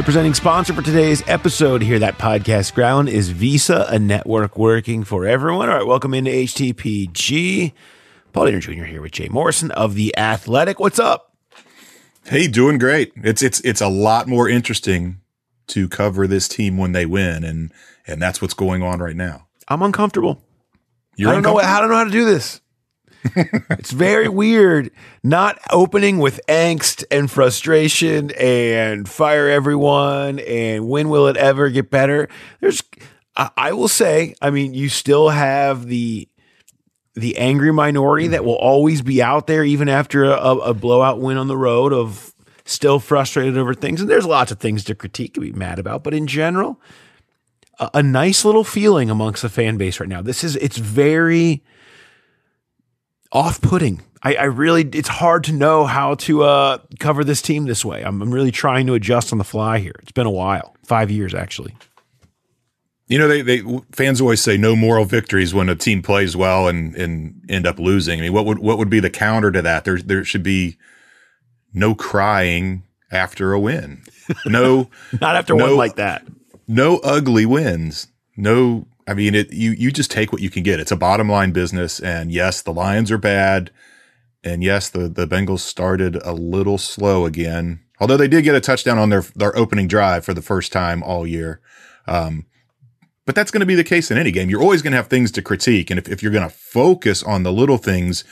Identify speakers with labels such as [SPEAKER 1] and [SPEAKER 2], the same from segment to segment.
[SPEAKER 1] The presenting sponsor for today's episode here, that podcast ground, is Visa, a network working for everyone. All right, welcome into HTPG. Paul Dehner Jr. here with Jay Morrison of The Athletic. What's up?
[SPEAKER 2] Hey, doing great. It's it's it's a lot more interesting to cover this team when they win, and and that's what's going on right now.
[SPEAKER 1] I'm uncomfortable.
[SPEAKER 2] You're
[SPEAKER 1] I don't know. I don't know how to do this. it's very weird. Not opening with angst and frustration and fire everyone and when will it ever get better? There's, I, will say, I mean, you still have the the angry minority that will always be out there even after a, a blowout win on the road of still frustrated over things. And there's lots of things to critique and be mad about, but in general, a, a nice little feeling amongst the fan base right now. This is it's very off-putting. I, I really it's hard to know how to uh, cover this team this way. I'm, I'm really trying to adjust on the fly here. It's been a while, five years actually.
[SPEAKER 2] You know, they, they fans always say no moral victories when a team plays well and and end up losing. I mean, what would what would be the counter to that? There there should be no crying after a win. No,
[SPEAKER 1] Not after
[SPEAKER 2] No.
[SPEAKER 1] one like that.
[SPEAKER 2] no ugly wins. No, I mean it. You you just take what you can get. It's a bottom line business, and yes, the Lions are bad, and yes, the the Bengals started a little slow again. Although they did get a touchdown on their their opening drive for the first time all year. Um, but that's going to be the case in any game. You're always going to have things to critique, and if, if you're going to focus on the little things,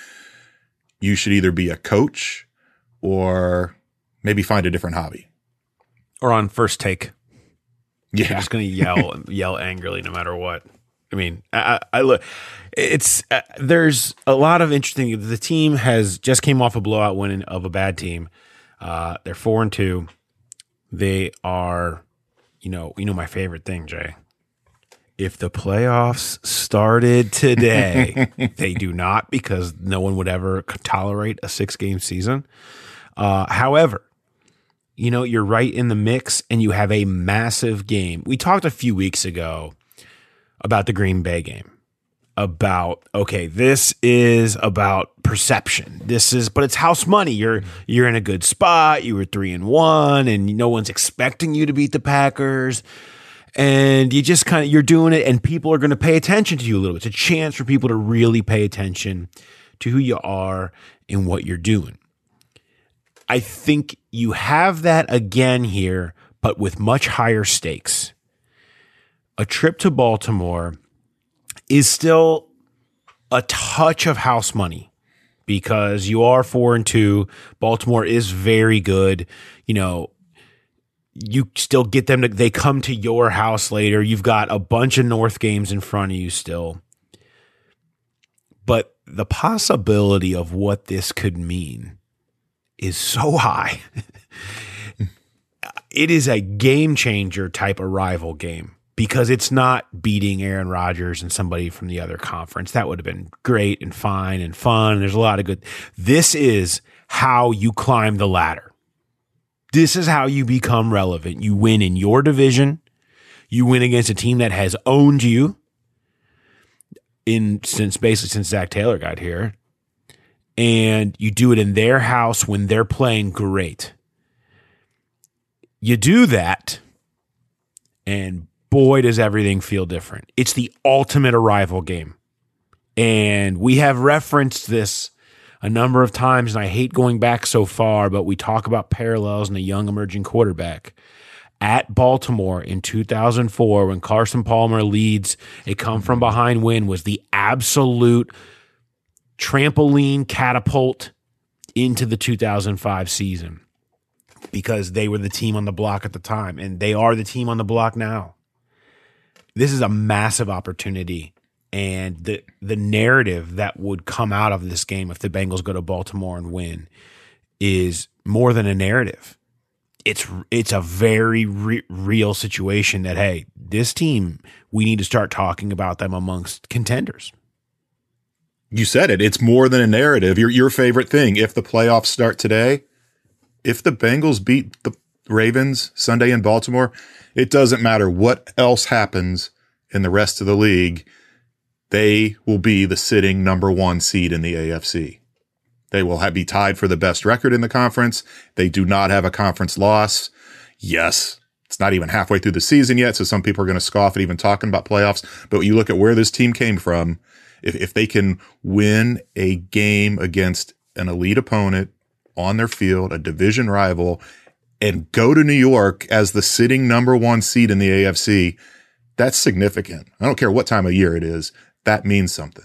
[SPEAKER 2] you should either be a coach or maybe find a different hobby.
[SPEAKER 1] Or on first take. You're
[SPEAKER 2] Yeah,
[SPEAKER 1] just going to yell yell angrily no matter what. I mean, I, I look. It's uh, there's a lot of interesting. The team has just came off a blowout win of a bad team. Uh, they're four and two. They are, you know, you know my favorite thing, Jay. If the playoffs started today, they do not because no one would ever tolerate a six game season. Uh, however, you know, you're right in the mix and you have a massive game. We talked a few weeks ago about the Green Bay game. About okay, this is about perception. This is, but it's house money. You're you're in a good spot. You were three and one, and no one's expecting you to beat the Packers. And you just kind of you're doing it, and people are going to pay attention to you a little bit. It's a chance for people to really pay attention to who you are and what you're doing. I think you have that again here, but with much higher stakes. A trip to Baltimore is still a touch of house money because you are four and two. Baltimore is very good. You know, you still get them to, they come to your house later. You've got a bunch of North games in front of you still. But the possibility of what this could mean is so high. it is a game changer type arrival game because it's not beating Aaron Rodgers and somebody from the other conference. That would have been great and fine and fun. There's a lot of good. This is how you climb the ladder. This is how you become relevant. You win in your division. You win against a team that has owned you in since basically since Zac Taylor got here and you do it in their house when they're playing great. You do that, and boy, does everything feel different. It's the ultimate arrival game. And we have referenced this a number of times, and I hate going back so far, but we talk about parallels in a young emerging quarterback. At Baltimore in 2004, when Carson Palmer leads a come from behind win, was the absolute trampoline catapult into the 2005 season because they were the team on the block at the time and they are the team on the block now. This is a massive opportunity and the the narrative that would come out of this game if the Bengals go to Baltimore and win is more than a narrative. It's it's a very re- real situation that hey, this team we need to start talking about them amongst contenders.
[SPEAKER 2] You said it. It's more than a narrative. Your your favorite thing. If the playoffs start today, if the Bengals beat the Ravens Sunday in Baltimore, it doesn't matter what else happens in the rest of the league. they will be the sitting number one seed in the AFC. They will have, be tied for the best record in the conference. They do not have a conference loss. Yes, it's not even halfway through the season yet, so some people are going to scoff at even talking about playoffs. But you look at where this team came from, if, if they can win a game against an elite opponent on their field, a division rival, and go to New York as the sitting number one seed in the AFC, that's significant. I don't care what time of year it is. That means something.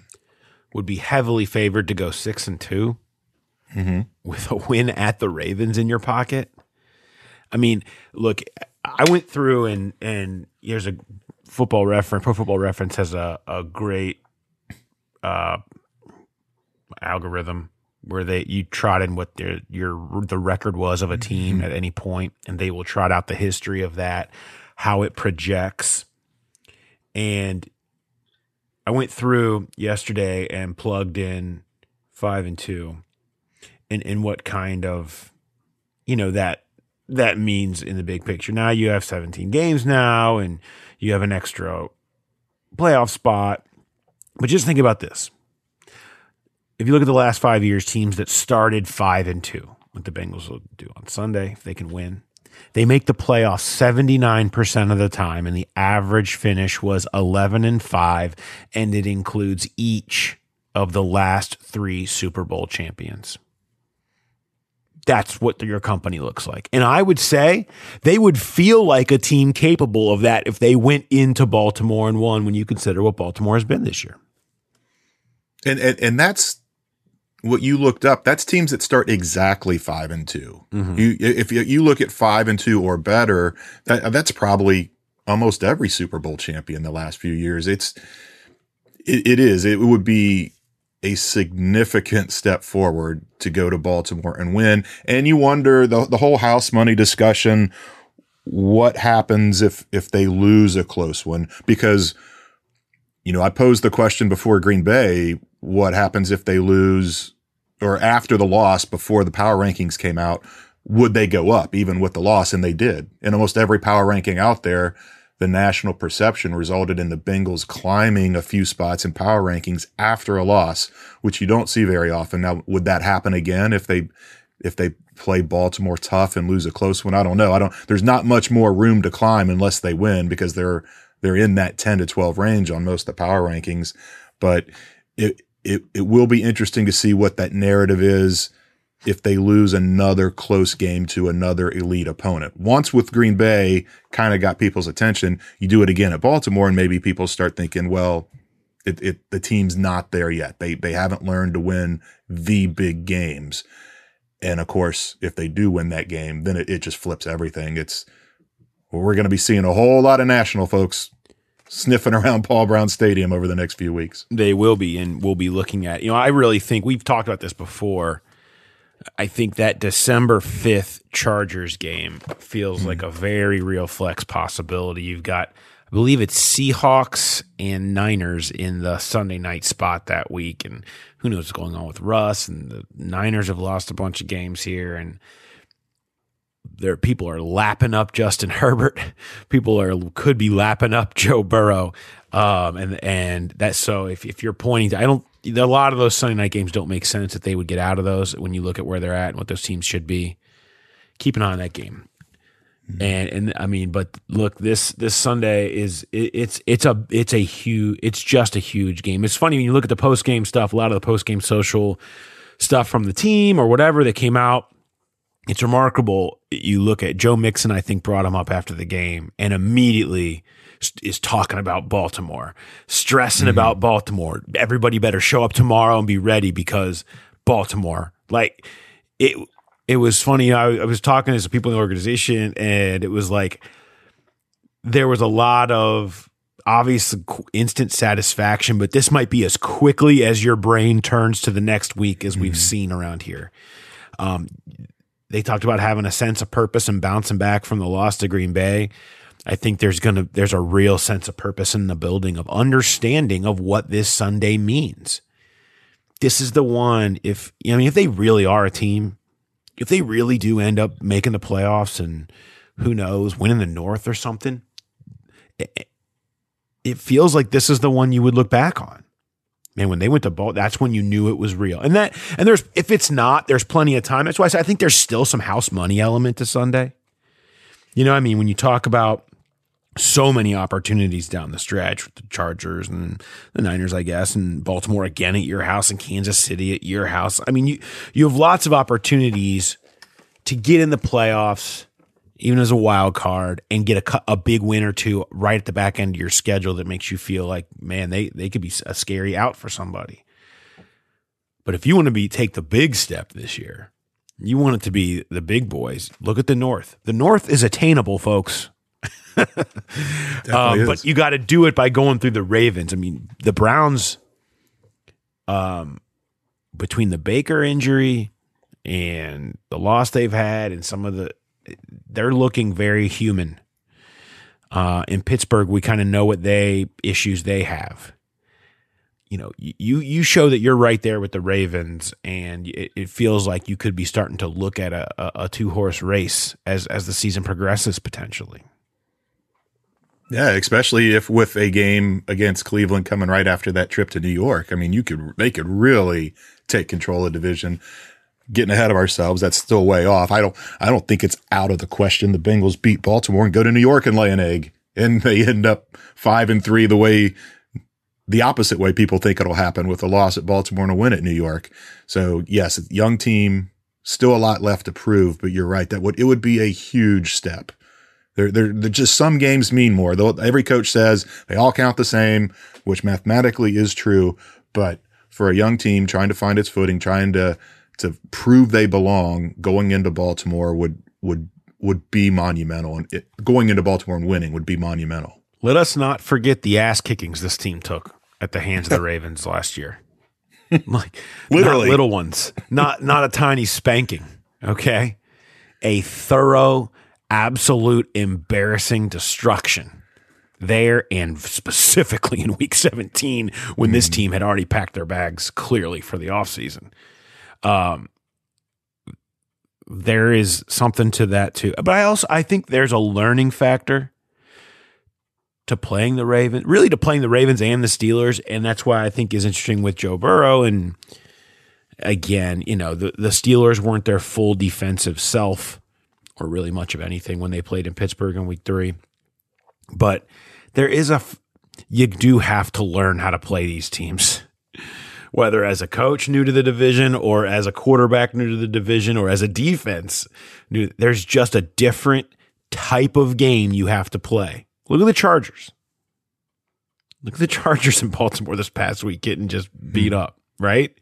[SPEAKER 1] Would be heavily favored to go six and 2 with a win at the Ravens in your pocket. I mean, look, I went through and and here's a football reference. Pro Football Reference has a a great uh, algorithm where they you trot in what their your the record was of a mm-hmm. team at any point, and they will trot out the history of that, how it projects, and I went through yesterday and plugged in five and two, and and what kind of you know that that means in the big picture. Now you have 17 games now, and you have an extra playoff spot. But just think about this. If you look at the last five years, teams that started five and two, what the Bengals will do on Sunday, if they can win, they make the playoffs 79% of the time, and the average finish was 11 and five, and it includes each of the last three Super Bowl champions that's what your company looks like. And I would say they would feel like a team capable of that if they went into Baltimore and won when you consider what Baltimore has been this year.
[SPEAKER 2] And, and, and that's what you looked up. That's teams that start exactly five and 2 mm-hmm. You, if you, you look at five and two or better, that, that's probably almost every Super Bowl champion the last few years. It's, it, it is, it would be a significant step forward to go to Baltimore and win. And you wonder the, the whole house money discussion, what happens if, if they lose a close one? Because, you know, I posed the question before Green Bay, what happens if they lose or after the loss before the power rankings came out? Would they go up even with the loss? And they did. In almost every power ranking out there, the national perception resulted in the Bengals climbing a few spots in power rankings after a loss, which you don't see very often. Now, would that happen again if they if they play Baltimore tough and lose a close one? I don't know. I don't. There's not much more room to climb unless they win because they're they're in that 10 to 12 range on most of the power rankings. But it it it will be interesting to see what that narrative is if they lose another close game to another elite opponent. Once with Green Bay kind of got people's attention, you do it again at Baltimore and maybe people start thinking, well, it, it, the team's not there yet. They, they haven't learned to win the big games. And of course, if they do win that game, then it, it just flips everything. It's, we're going to be seeing a whole lot of national folks sniffing around Paul Brown Stadium over the next few weeks.
[SPEAKER 1] They will be, and we'll be looking at. You know, I really think we've talked about this before. I think that December fifth Chargers game feels like a very real flex possibility. You've got, I believe it's Seahawks and Niners in the Sunday night spot that week, and who knows what's going on with Russ and the Niners have lost a bunch of games here, and there people are lapping up Justin Herbert. People are could be lapping up Joe Burrow. Um, and and that's so if if you're pointing to I don't a lot of those Sunday night games don't make sense that they would get out of those when you look at where they're at and what those teams should be. Keep an eye on that game. And and I mean, but look, this this Sunday is it, it's it's a it's a huge it's just a huge game. It's funny when you look at the post game stuff. A lot of the post game social stuff from the team or whatever that came out it's remarkable. You look at Joe Mixon, I think brought him up after the game and immediately is talking about Baltimore, stressing about Baltimore. Everybody better show up tomorrow and be ready because Baltimore. Like it, it was funny. I, I was talking to some people in the organization and it was like there was a lot of obvious instant satisfaction, but this might be as quickly as your brain turns to the next week as we've seen around here. Um, they talked about having a sense of purpose and bouncing back from the loss to Green Bay. I think there's gonna there's a real sense of purpose in the building of understanding of what this Sunday means. This is the one if I mean if they really are a team, if they really do end up making the playoffs and who knows winning the North or something, it, it feels like this is the one you would look back on. Man, when they went to ball, that's when you knew it was real. And that, and there's, if it's not, there's plenty of time. That's why I say I think there's still some house money element to Sunday. You know, what I mean, when you talk about so many opportunities down the stretch with the Chargers and the Niners, I guess, and Baltimore again at your house and Kansas City at your house. I mean, you you have lots of opportunities to get in the playoffs, even as a wild card, and get a, a big win or two right at the back end of your schedule that makes you feel like, man, they they could be a scary out for somebody. But if you want to be take the big step this year, you want it to be the big boys. Look at the North. The North is attainable, folks. um, but you got to do it by going through the Ravens. I mean, the Browns, um, between the Baker injury and the loss they've had, and some of the, they're looking very human. Uh, in Pittsburgh, we kind of know what they issues they have. You know, you you show that you're right there with the Ravens, and it, it feels like you could be starting to look at a, a, a two horse race as as the season progresses potentially.
[SPEAKER 2] Yeah, especially if with a game against Cleveland coming right after that trip to New York. I mean, you could they could really take control of division. Getting ahead of ourselves, that's still way off. I don't I don't think it's out of the question. The Bengals beat Baltimore and go to New York and lay an egg. And they end up five and three the way the opposite way people think it'll happen with a loss at Baltimore and a win at New York. So yes, young team, still a lot left to prove, but you're right that would it would be a huge step they're, they're, just some games mean more. Though every coach says they all count the same, which mathematically is true. But for a young team trying to find its footing, trying to to prove they belong, going into Baltimore would would would be monumental, and it, going into Baltimore and winning would be monumental.
[SPEAKER 1] Let us not forget the ass kickings this team took at the hands of the Ravens last year. Like literally little ones, not not a tiny spanking. Okay, a thorough absolute embarrassing destruction there and specifically in week 17 when this hmm. team had already packed their bags clearly for the offseason. Um, there is something to that too. But I also I think there's a learning factor to playing the Ravens, really to playing the Ravens and the Steelers, and that's why I think is interesting with Joe Burrow and again, you know, the the Steelers weren't their full defensive self or really much of anything when they played in Pittsburgh in week three. But there is a, you do have to learn how to play these teams, whether as a coach new to the division or as a quarterback new to the division or as a defense. New, there's just a different type of game you have to play. Look at the Chargers. Look at the Chargers in Baltimore this past week getting just beat hmm. up, right?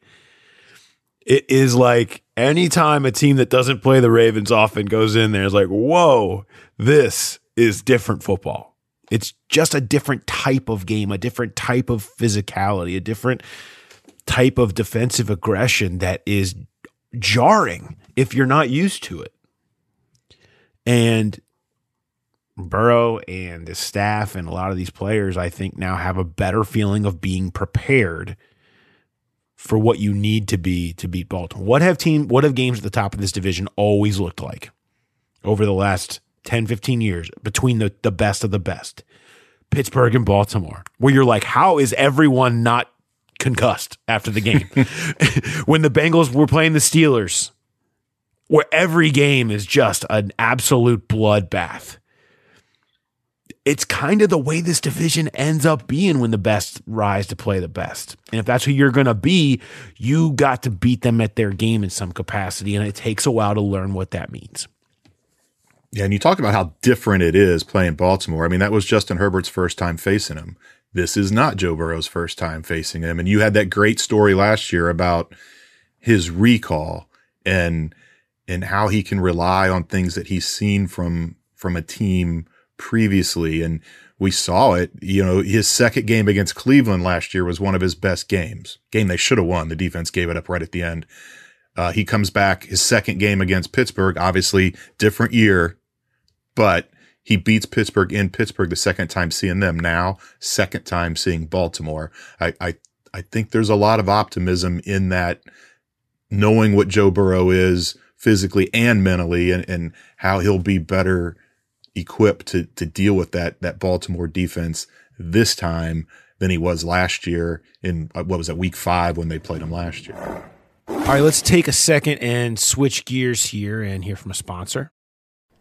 [SPEAKER 1] It is like anytime a team that doesn't play the Ravens often goes in there, it's like, whoa, this is different football. It's just a different type of game, a different type of physicality, a different type of defensive aggression that is jarring if you're not used to it. And Burrow and the staff and a lot of these players, I think, now have a better feeling of being prepared for what you need to be to beat Baltimore. What have team what have games at the top of this division always looked like over the last 10, 15 years between the, the best of the best? Pittsburgh and Baltimore, where you're like, how is everyone not concussed after the game? when the Bengals were playing the Steelers, where every game is just an absolute bloodbath it's kind of the way this division ends up being when the best rise to play the best. And if that's who you're going to be, you got to beat them at their game in some capacity. And it takes a while to learn what that means.
[SPEAKER 2] Yeah. And you talk about how different it is playing Baltimore. I mean, that was Justin Herbert's first time facing him. This is not Joe Burrow's first time facing him. And you had that great story last year about his recall and, and how he can rely on things that he's seen from, from a team previously. And we saw it, you know, his second game against Cleveland last year was one of his best games. Game they should have won. The defense gave it up right at the end. Uh, he comes back his second game against Pittsburgh, obviously different year, but he beats Pittsburgh in Pittsburgh the second time seeing them. Now, second time seeing Baltimore. I, I, I think there's a lot of optimism in that knowing what Joe Burrow is physically and mentally and, and how he'll be better equipped to to deal with that that Baltimore defense this time than he was last year in uh, what was it week five when they played him last year.
[SPEAKER 1] All right, let's take a second and switch gears here and hear from a sponsor.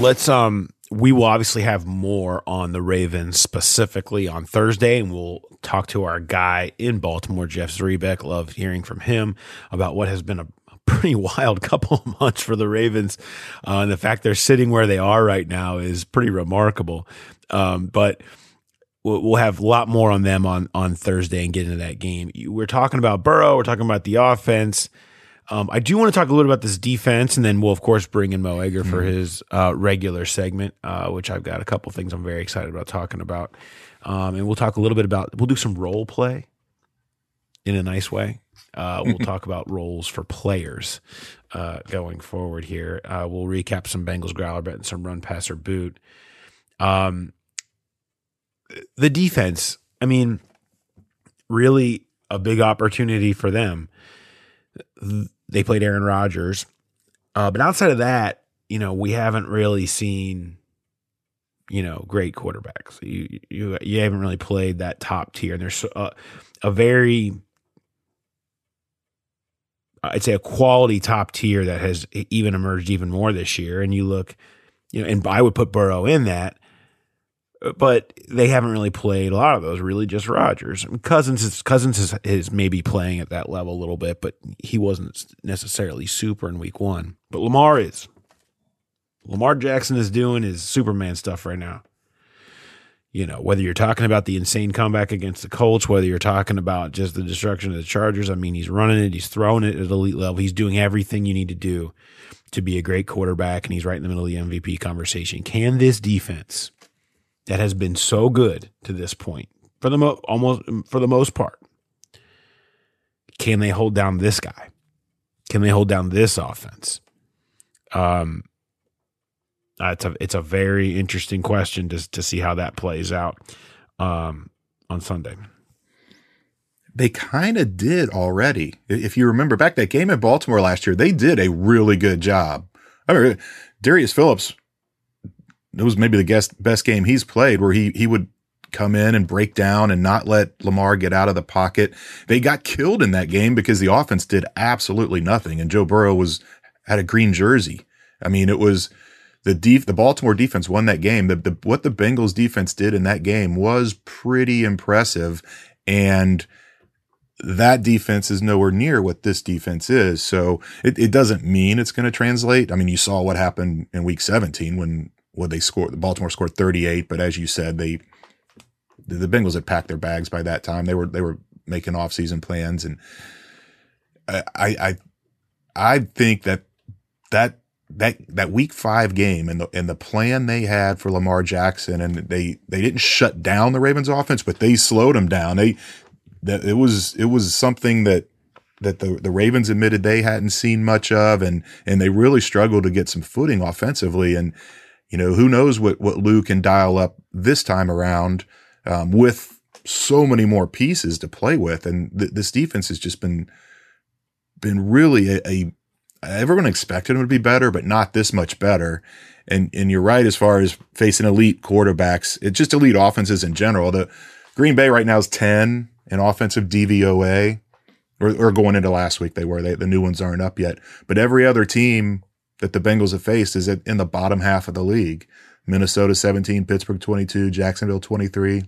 [SPEAKER 1] Let's um we will obviously have more on the Ravens specifically on Thursday, and we'll talk to our guy in Baltimore, Jeff Zrebiec. Love hearing from him about what has been a pretty wild couple of months for the Ravens. Uh, and the fact they're sitting where they are right now is pretty remarkable. Um, but we'll, we'll have a lot more on them on, on Thursday and get into that game. We're talking about Burrow. We're talking about the offense. Um, I do want to talk a little bit about this defense, and then we'll of course bring in Mo Egger for his uh, regular segment, uh, which I've got a couple things I'm very excited about talking about, um, and we'll talk a little bit about we'll do some role play in a nice way. Uh, we'll talk about roles for players uh, going forward here. Uh, we'll recap some Bengals growler bet and some run passer boot. Um, the defense, I mean, really a big opportunity for them they played Aaron Rodgers. Uh, but outside of that, you know, we haven't really seen, you know, great quarterbacks. You you you haven't really played that top tier, and there's a, a very, I'd say, a quality top tier that has even emerged even more this year. And you look, you know, and I would put Burrow in that but they haven't really played a lot of those. Really, just Rodgers. Cousins is Cousins is, is maybe playing at that level a little bit, but he wasn't necessarily super in Week One. But Lamar is. Lamar Jackson is doing his Superman stuff right now. You know, whether you're talking about the insane comeback against the Colts, whether you're talking about just the destruction of the Chargers, I mean, he's running it, he's throwing it at elite level, he's doing everything you need to do to be a great quarterback, and he's right in the middle of the MVP conversation. Can this defense? That has been so good to this point for the mo- almost for the most part. Can they hold down this guy? Can they hold down this offense? Um, uh, it's a it's a very interesting question to to see how that plays out um, on Sunday.
[SPEAKER 2] They kind of did already. If you remember back that game in Baltimore last year, they did a really good job. I mean, Darius Phillips it was maybe the best best game he's played where he he would come in and break down and not let Lamar get out of the pocket. They got killed in that game because the offense did absolutely nothing and Joe Burrow was had a green jersey. I mean, it was the def, the Baltimore defense won that game. The, the what the Bengals defense did in that game was pretty impressive and that defense is nowhere near what this defense is. So it, it doesn't mean it's going to translate. I mean, you saw what happened in week 17 when what they scored. Baltimore scored 38, but as you said, they the Bengals had packed their bags by that time. They were they were making offseason plans, and I I I think that that that that week five game and the and the plan they had for Lamar Jackson and they they didn't shut down the Ravens offense, but they slowed them down. They that it was it was something that that the, the Ravens admitted they hadn't seen much of and and they really struggled to get some footing offensively and you know, who knows what, what Lou can dial up this time around um, with so many more pieces to play with. And th- this defense has just been, been really a, a, everyone expected them to be better, but not this much better. And, and you're right as far as facing elite quarterbacks. It's just elite offenses in general. The Green Bay right now is 10 in offensive DVOA. or, or going into last week they were. They, the new ones aren't up yet. But every other team that the Bengals have faced is in the bottom half of the league. Minnesota 17, Pittsburgh 22, Jacksonville 23,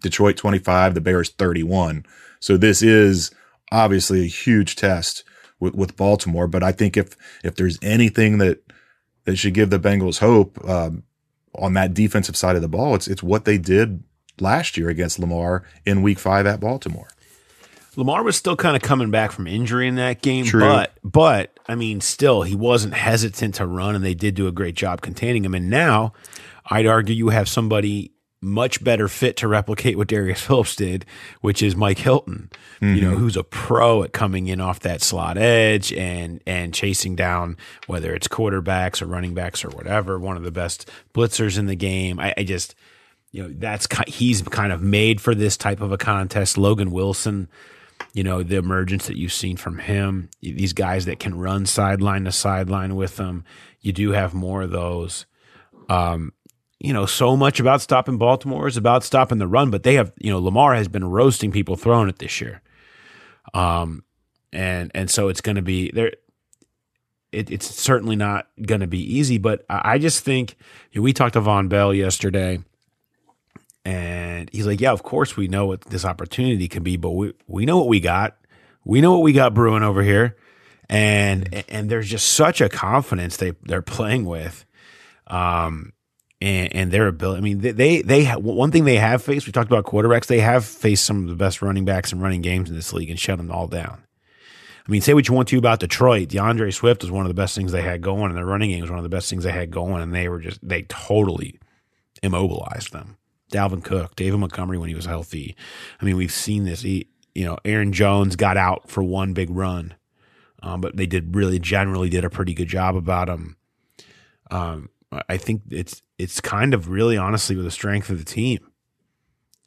[SPEAKER 2] Detroit 25, the Bears 31. So this is obviously a huge test with, with Baltimore. But I think if if there's anything that that should give the Bengals hope um, on that defensive side of the ball, it's it's what they did last year against Lamar in Week Five at Baltimore.
[SPEAKER 1] Lamar was still kind of coming back from injury in that game,
[SPEAKER 2] True.
[SPEAKER 1] but but I mean, still he wasn't hesitant to run, and they did do a great job containing him. And now, I'd argue you have somebody much better fit to replicate what Darius Phillips did, which is Mike Hilton, you know, mm-hmm. who's a pro at coming in off that slot edge and and chasing down whether it's quarterbacks or running backs or whatever. One of the best blitzers in the game. I, I just you know that's he's kind of made for this type of a contest. Logan Wilson, you know the emergence that you've seen from him. These guys that can run sideline to sideline with them. You do have more of those. Um, you know, so much about stopping Baltimore is about stopping the run, but they have, you know, Lamar has been roasting people throwing it this year. Um, and and so it's going to be there. It, it's certainly not going to be easy, but I just think you know, we talked to Vonn Bell yesterday, and he's like, "Yeah, of course we know what this opportunity can be, but we we know what we got. We know what we got brewing over here, and and there's just such a confidence they they're playing with, um, and and their ability. I mean, they they, they ha- one thing they have faced. We talked about quarterbacks. They have faced some of the best running backs and running games in this league and shut them all down. I mean, say what you want to about Detroit. D'Andre Swift was one of the best things they had going, and their running game was one of the best things they had going, and they were just they totally immobilized them. Dalvin Cook, David Montgomery when he was healthy. I mean, we've seen this. He, you know, Aaron Jones got out for one big run, um, but they did really generally did a pretty good job about him. Um, I think it's it's kind of really honestly with the strength of the team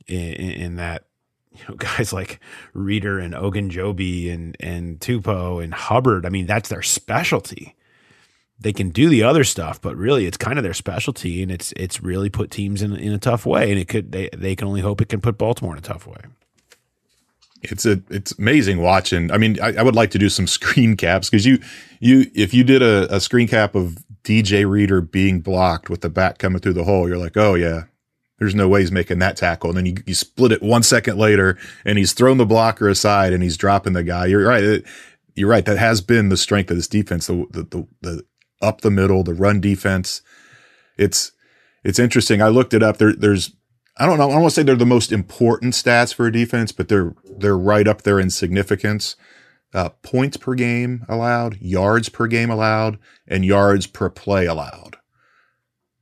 [SPEAKER 1] in, in, in that you know guys like Reader and Ogunjobi and and Tupou and Hubbard. I mean, that's their specialty they can do the other stuff, but really it's kind of their specialty, and it's it's really put teams in in a tough way, and it could they they can only hope it can put Baltimore in a tough way.
[SPEAKER 2] It's a it's amazing watching. I mean, I, I would like to do some screen caps because you you if you did a, a screen cap of DJ Reader being blocked with the back coming through the hole, you're like, oh yeah, there's no way he's making that tackle. And then you, you split it one second later, and he's thrown the blocker aside and he's dropping the guy. You're right. You're right. That has been the strength of this defense. The the the, the up the middle, the run defense. It's it's interesting. I looked it up. There there's I don't know. I don't want to say they're the most important stats for a defense, but they're they're right up there in significance. Uh, points per game allowed, yards per game allowed, and yards per play allowed.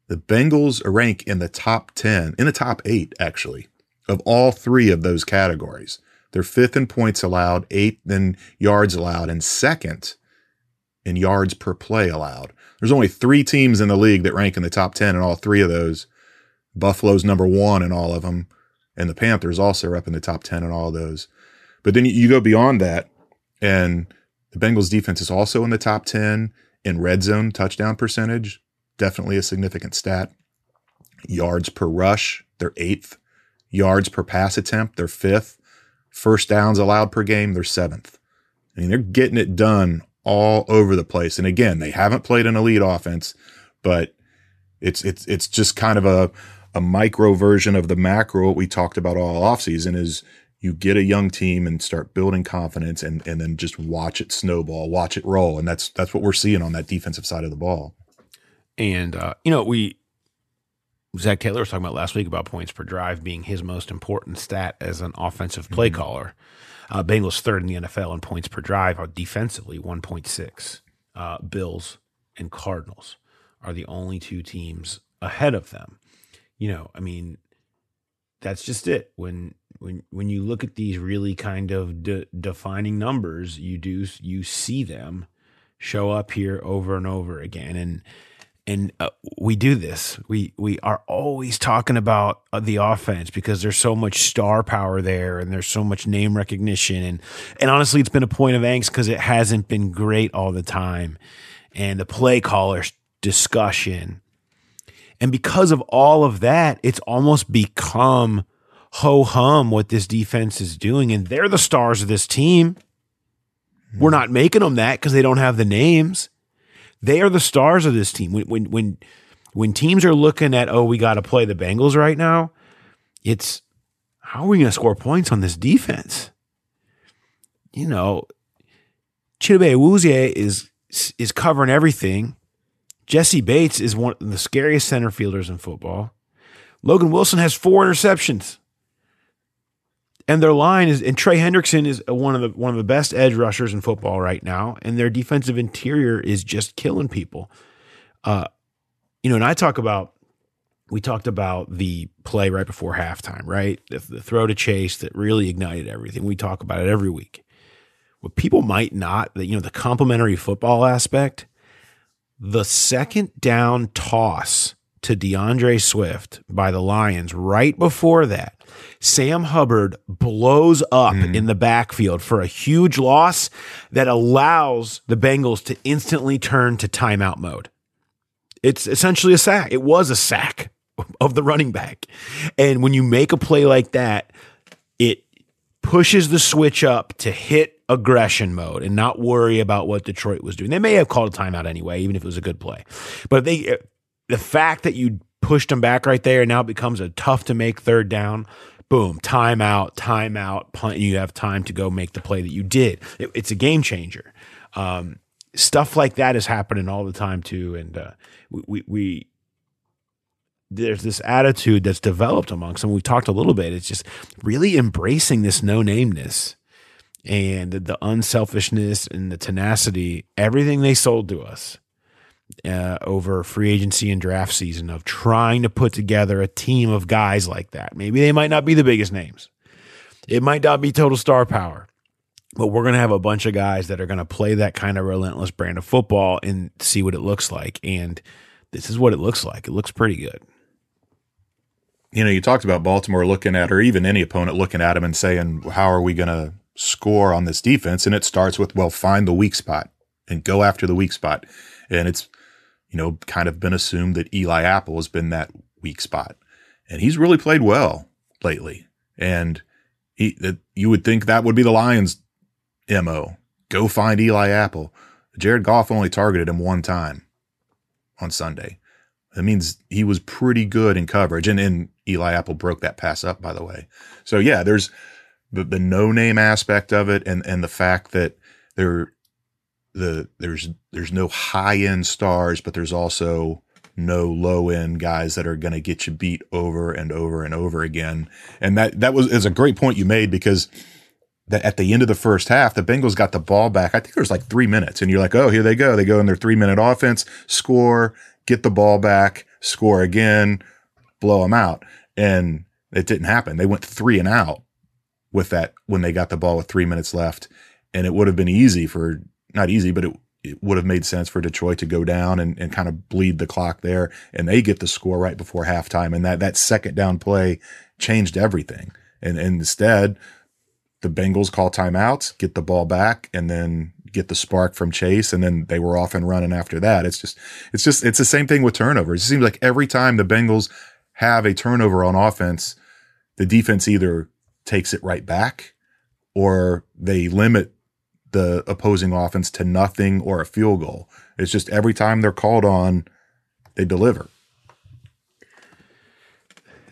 [SPEAKER 2] The Bengals rank in the top 10, in the top eight, actually, of all three of those categories. They're fifth in points allowed, eighth in yards allowed, and second in yards per play allowed. There's only three teams in the league that rank in the top 10 in all three of those. Buffalo's number one in all of them, and the Panthers also are up in the top 10 in all of those. But then you go beyond that, and the Bengals defense is also in the top 10 in red zone touchdown percentage. Definitely a significant stat. Yards per rush, they're eighth. Yards per pass attempt, they're fifth. First downs allowed per game, they're seventh. I mean, they're getting it done all over the place. And again, they haven't played an elite offense, but it's it's it's just kind of a a micro version of the macro what we talked about all offseason is you get a young team and start building confidence and and then just watch it snowball, watch it roll. And that's that's what we're seeing on that defensive side of the ball.
[SPEAKER 1] And uh, you know, we Zac Taylor was talking about last week about points per drive being his most important stat as an offensive play caller. Uh, Bengals third in the NFL in points per drive, defensively 1.6. Uh, Bills and Cardinals are the only two teams ahead of them. You know, I mean, that's just it. When when when you look at these really kind of de- defining numbers, you do you see them show up here over and over again, and and uh, we do this. We we are always talking about uh, the offense because there's so much star power there, and there's so much name recognition, and and honestly, it's been a point of angst because it hasn't been great all the time, and the play callers discussion, and because of all of that, it's almost become ho hum what this defense is doing, and they're the stars of this team. We're not making them that because they don't have the names. They are the stars of this team. When when when when teams are looking at oh we got to play the Bengals right now, it's how are we going to score points on this defense? You know, Chidobe Awuzie is is covering everything. Jessie Bates is one of the scariest center fielders in football. Logan Wilson has four interceptions. And their line is and Trey Hendrickson is one of the one of the best edge rushers in football right now. And their defensive interior is just killing people. Uh, you know, and I talk about we talked about the play right before halftime, right? The, the throw to Chase that really ignited everything. We talk about it every week. What people might not, that you know, the complementary football aspect, the second down toss to D'Andre Swift by the Lions right before that, Sam Hubbard blows up mm-hmm. in the backfield for a huge loss that allows the Bengals to instantly turn to timeout mode. It's essentially a sack. It was a sack of the running back. And when you make a play like that, it pushes the switch up to hit aggression mode and not worry about what Detroit was doing. They may have called a timeout anyway, even if it was a good play. But they the fact that you pushed them back right there and now it becomes a tough to make third down. Boom, timeout, timeout, punt. You have time to go make the play that you did. It- it's a game changer. Um, stuff like that is happening all the time too, and uh, we, we we there's this attitude that's developed amongst them. We talked a little bit. It's just really embracing this no nameness and the unselfishness and the tenacity, everything they sold to us uh, over free agency and draft season of trying to put together a team of guys like that. Maybe they might not be the biggest names. It might not be total star power, but we're going to have a bunch of guys that are going to play that kind of relentless brand of football and see what it looks like. And this is what it looks like. It looks pretty good.
[SPEAKER 2] you know, you talked about Baltimore looking at, or even any opponent looking at him and saying, how are we going to score on this defense? And it starts with, well, find the weak spot and go after the weak spot. And it's, you know, kind of been assumed that Eli Apple has been that weak spot. And he's really played well lately. And he, that you would think that would be the Lions' MO. Go find Eli Apple. Jared Goff only targeted him one time on Sunday. That means he was pretty good in coverage. And, and Eli Apple broke that pass up, by the way. So yeah, there's the, the no name aspect of it and, and the fact that there, the, there's, there's no high end stars, but there's also no low end guys that are going to get you beat over and over and over again. And that, that was, is a great point you made because that at the end of the first half, the Bengals got the ball back. I think there was like three minutes and you're like, Oh, here they go. They go in their three minute offense, score, get the ball back, score again, blow them out. And it didn't happen. They went three and out with that when they got the ball with three minutes left. And it would have been easy for, not easy, but it, it would have made sense for Detroit to go down and, and kind of bleed the clock there. And they get the score right before halftime. And that, that second down play changed everything. And, and instead, the Bengals call timeouts, get the ball back, and then get the spark from Chase, and then they were off and running after that. It's just, it's just, it's the same thing with turnovers. It seems like every time the Bengals have a turnover on offense, the defense either takes it right back or they limit the opposing offense to nothing or a field goal. It's just every time they're called on, they deliver.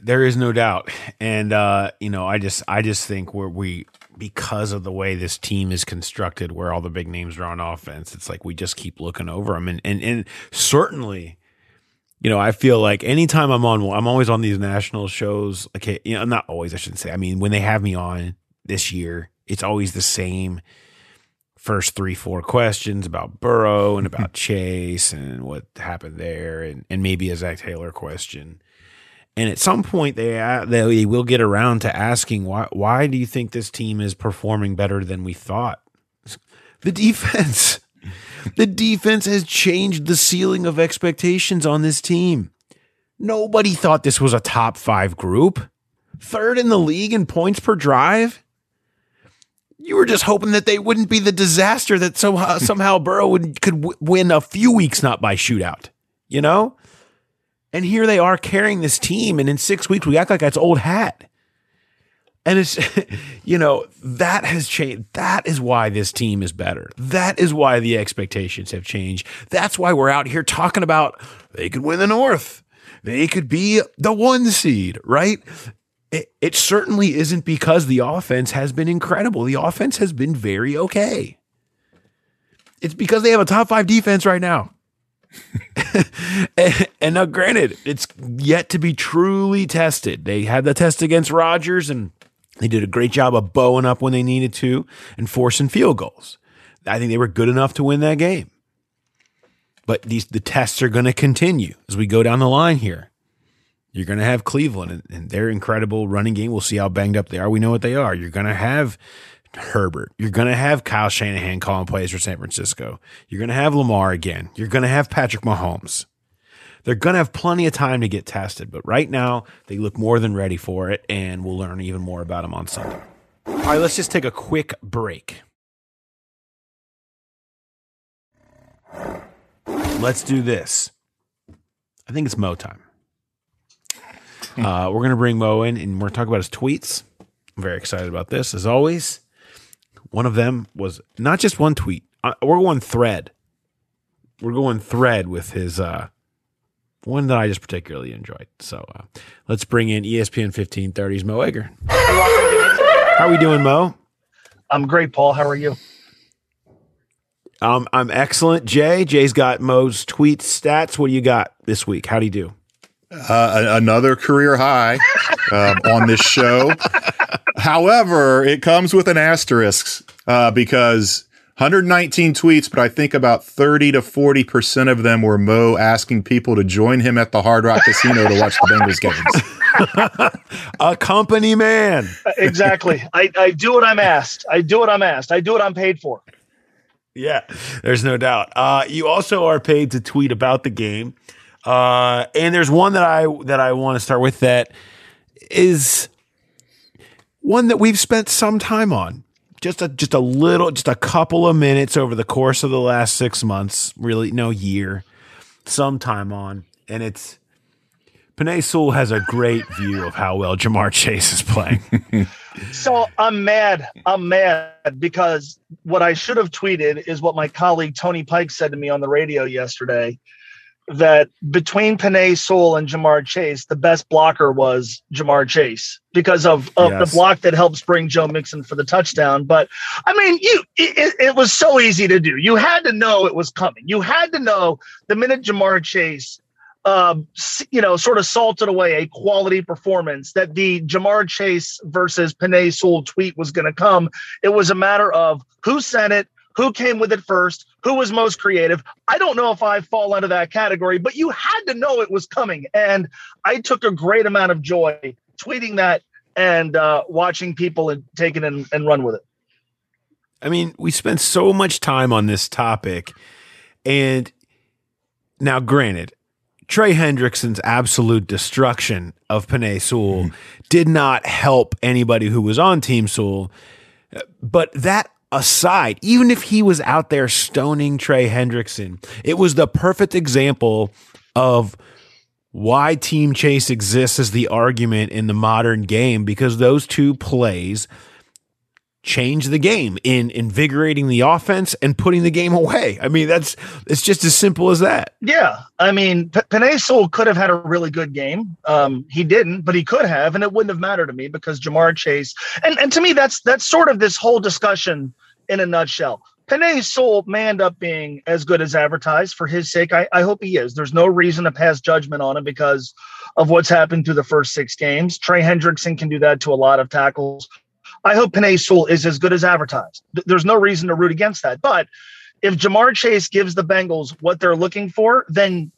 [SPEAKER 1] There is no doubt, and uh, you know, I just, I just think where we, because of the way this team is constructed, where all the big names are on offense, it's like we just keep looking over them, and and and certainly, you know, I feel like anytime I'm on, I'm always on these national shows. Okay, you know, not always, I shouldn't say. I mean, when they have me on this year, it's always the same first three, four questions about Burrow and mm-hmm. about Chase and what happened there, and and maybe a Zac Taylor question. And at some point, they uh, they will get around to asking why why do you think this team is performing better than we thought? The defense, the defense has changed the ceiling of expectations on this team. Nobody thought this was a top five group, third in the league in points per drive. You were just hoping that they wouldn't be the disaster that somehow uh, somehow Burrow would, could w- win a few weeks not by shootout. You know. And here they are carrying this team, and in six weeks we act like that's old hat. And it's, you know, that has changed. That is why this team is better. That is why the expectations have changed. That's why we're out here talking about they could win the North. They could be the one seed, right? It, it certainly isn't because the offense has been incredible. The offense has been very okay. It's because they have a top five defense right now. and, and now, granted, it's yet to be truly tested. They had the test against Rodgers, and they did a great job of bowing up when they needed to and forcing field goals. I think they were good enough to win that game. But these the tests are going to continue as we go down the line here. You're going to have Cleveland and, their incredible running game. We'll see how banged up they are. We know what they are. You're going to have Herbert. You're going to have Kyle Shanahan calling plays for San Francisco. You're going to have Lamar again. You're going to have Patrick Mahomes. They're going to have plenty of time to get tested, but right now they look more than ready for it, and we'll learn even more about them on Sunday. All right, let's just take a quick break. Let's do this. I think it's Mo time. Uh, we're going to bring Mo in, and we're going to talk about his tweets. I'm very excited about this, as always. One of them was not just one tweet. Uh, we're going thread. We're going thread with his uh, one that I just particularly enjoyed. So uh, let's bring in ESPN 1530's Mo Egger. How are we doing, Mo?
[SPEAKER 3] I'm great, Paul. How are you?
[SPEAKER 1] Um, I'm excellent. Jay, Jay's got Mo's tweet stats. What do you got this week? How do you do?
[SPEAKER 2] Uh, another career high um, on this show. However, it comes with an asterisk uh, because 119 tweets, but I think about 30 to 40 percent of them were Mo asking people to join him at the Hard Rock Casino to watch the Bengals games.
[SPEAKER 1] A company man.
[SPEAKER 3] Exactly. I, I do what I'm asked. I do what I'm asked. I do what I'm paid for.
[SPEAKER 1] Yeah, there's no doubt. Uh, you also are paid to tweet about the game, uh, and there's one that I that I want to start with that is one that we've spent some time on. Just a just a little, just a couple of minutes over the course of the last six months, really no year, some time on, and it's Penei Sewell has a great view of how well Ja'Marr Chase is playing.
[SPEAKER 3] So I'm mad. I'm mad because what I should have tweeted is what my colleague Tony Pike said to me on the radio yesterday that between Penei Sewell and Ja'Marr Chase, the best blocker was Ja'Marr Chase because of, of
[SPEAKER 1] Yes.
[SPEAKER 3] the block that helps bring Joe Mixon for the touchdown. But I mean, you it, it- was so easy to do. You had to know it was coming. You had to know the minute Ja'Marr Chase um, you know, sort of salted away a quality performance that the Ja'Marr Chase versus Penei Sewell tweet was going to come. It was a matter of who sent it, who came with it first, who was most creative. I don't know if I fall into that category, but you had to know it was coming. And I took a great amount of joy tweeting that and uh, watching people and take it and, and run with it.
[SPEAKER 1] I mean, we spent so much time on this topic, and now, granted, Trey Hendrickson's absolute destruction of Penei Sewell did not help anybody who was on Team Sewell. But that aside, even if he was out there stoning Trey Hendrickson, it was the perfect example of why Team Chase exists as the argument in the modern game because those two plays change the game in invigorating the offense and putting the game away. I mean, that's it's just as simple as that.
[SPEAKER 3] Yeah, I mean, P- Sewell could have had a really good game. Um, he didn't, but he could have, and it wouldn't have mattered to me because Ja'Marr Chase. And and to me, that's that's sort of this whole discussion in a nutshell. Sewell may end up being as good as advertised for his sake. I, I hope he is. There's no reason to pass judgment on him because of what's happened through the first six games. Trey Hendrickson can do that to a lot of tackles. I hope Penei Sewell is as good as advertised. There's no reason to root against that. But if Ja'Marr Chase gives the Bengals what they're looking for, then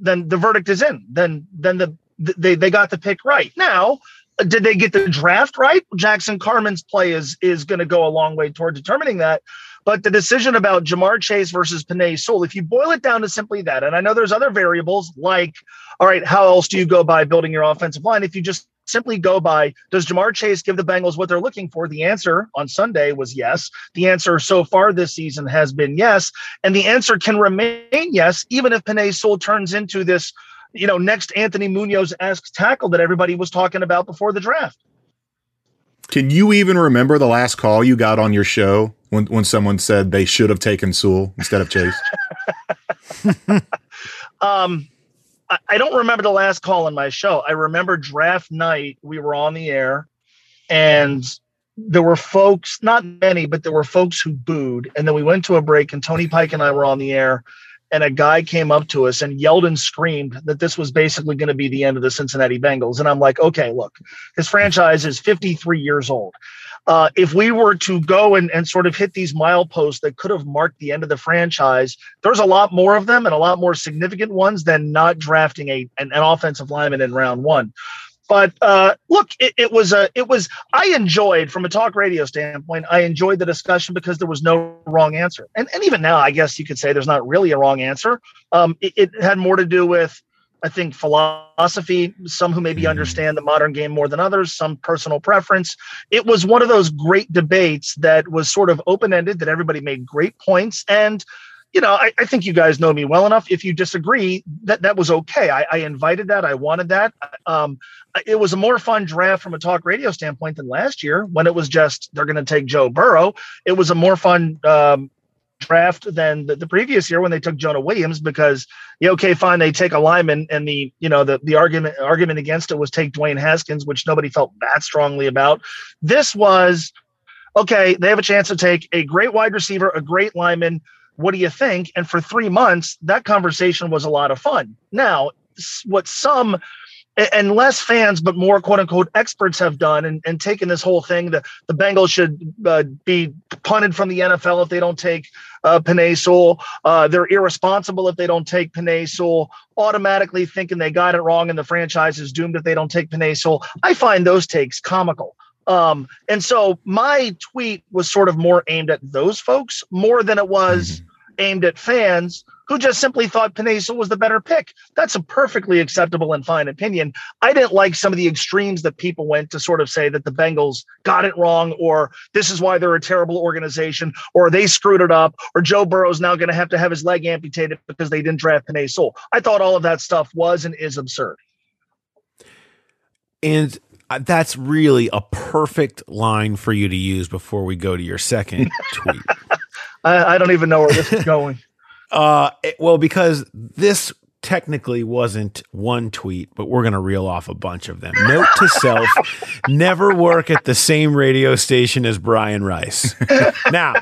[SPEAKER 3] then the verdict is in. Then then the they they got the pick right. Now, did they get the draft right? Jackson Carman's play is is going to go a long way toward determining that. But the decision about Ja'Marr Chase versus Penei Sewell, if you boil it down to simply that, and I know there's other variables like, all right, how else do you go by building your offensive line? If you just simply go by, does Ja'Marr Chase give the Bengals what they're looking for? The answer on Sunday was yes. The answer so far this season has been yes. And the answer can remain yes, even if Penei Sewell turns into this, you know, next Anthony Munoz esque tackle that everybody was talking about before the draft.
[SPEAKER 2] Can you even remember the last call you got on your show when, when someone said they should have taken Sewell instead of Chase?
[SPEAKER 3] Um, I, don't remember the last call in my show. I remember draft night. We were on the air, and there were folks, not many, but there were folks who booed. And then we went to a break, and Tony Pike and I were on the air, and a guy came up to us and yelled and screamed that this was basically going to be the end of the Cincinnati Bengals. And I'm like, okay, look, his franchise is 53 years old. Uh, if we were to go and, and sort of hit these mileposts that could have marked the end of the franchise, there's a lot more of them and a lot more significant ones than not drafting a an, an offensive lineman in round one. But uh, look, it, it was a it was I enjoyed from a talk radio standpoint. I enjoyed the discussion because there was no wrong answer, and and even now, I guess you could say there's not really a wrong answer. Um, it, it had more to do with I think philosophy, some who maybe understand the modern game more than others, some personal preference. It was one of those great debates that was sort of open ended, that everybody made great points. And, you know, I, I, think you guys know me well enough. If you disagree, that, that was okay. I, I invited that. I wanted that. Um, it was a more fun draft from a talk radio standpoint than last year when it was just they're going to take Joe Burrow. It was a more fun um, draft than the, the, previous year when they took Jonah Williams because yeah, okay, fine, they take a lineman and the you know the the argument argument against it was take Dwayne Haskins, which nobody felt that strongly about. This was okay, they have a chance to take a great wide receiver, a great lineman. What do you think? And for three months, that conversation was a lot of fun. Now, what some and less fans, but more quote unquote experts have done and, and taken this whole thing that the Bengals should uh, be punted from the NFL if they don't take uh, Penei Uh, they're irresponsible if they don't take Penei automatically thinking they got it wrong and the franchise is doomed if they don't take Penei I find those takes comical. Um, and so my tweet was sort of more aimed at those folks more than it was mm-hmm. aimed at fans who just simply thought Penei was the better pick. That's a perfectly acceptable and fine opinion. I didn't like some of the extremes that people went to sort of say that the Bengals got it wrong, or this is why they're a terrible organization, or they screwed it up, or Joe Burrow's now going to have to have his leg amputated because they didn't draft Penei I thought all of that stuff was and is absurd.
[SPEAKER 1] And uh, that's really a perfect line for you to use before we go to your second tweet.
[SPEAKER 3] I, I don't even know where this is going.
[SPEAKER 1] Uh, it, well, because this technically wasn't one tweet, but we're going to reel off a bunch of them. Note to self never work at the same radio station as Brian Rice. now,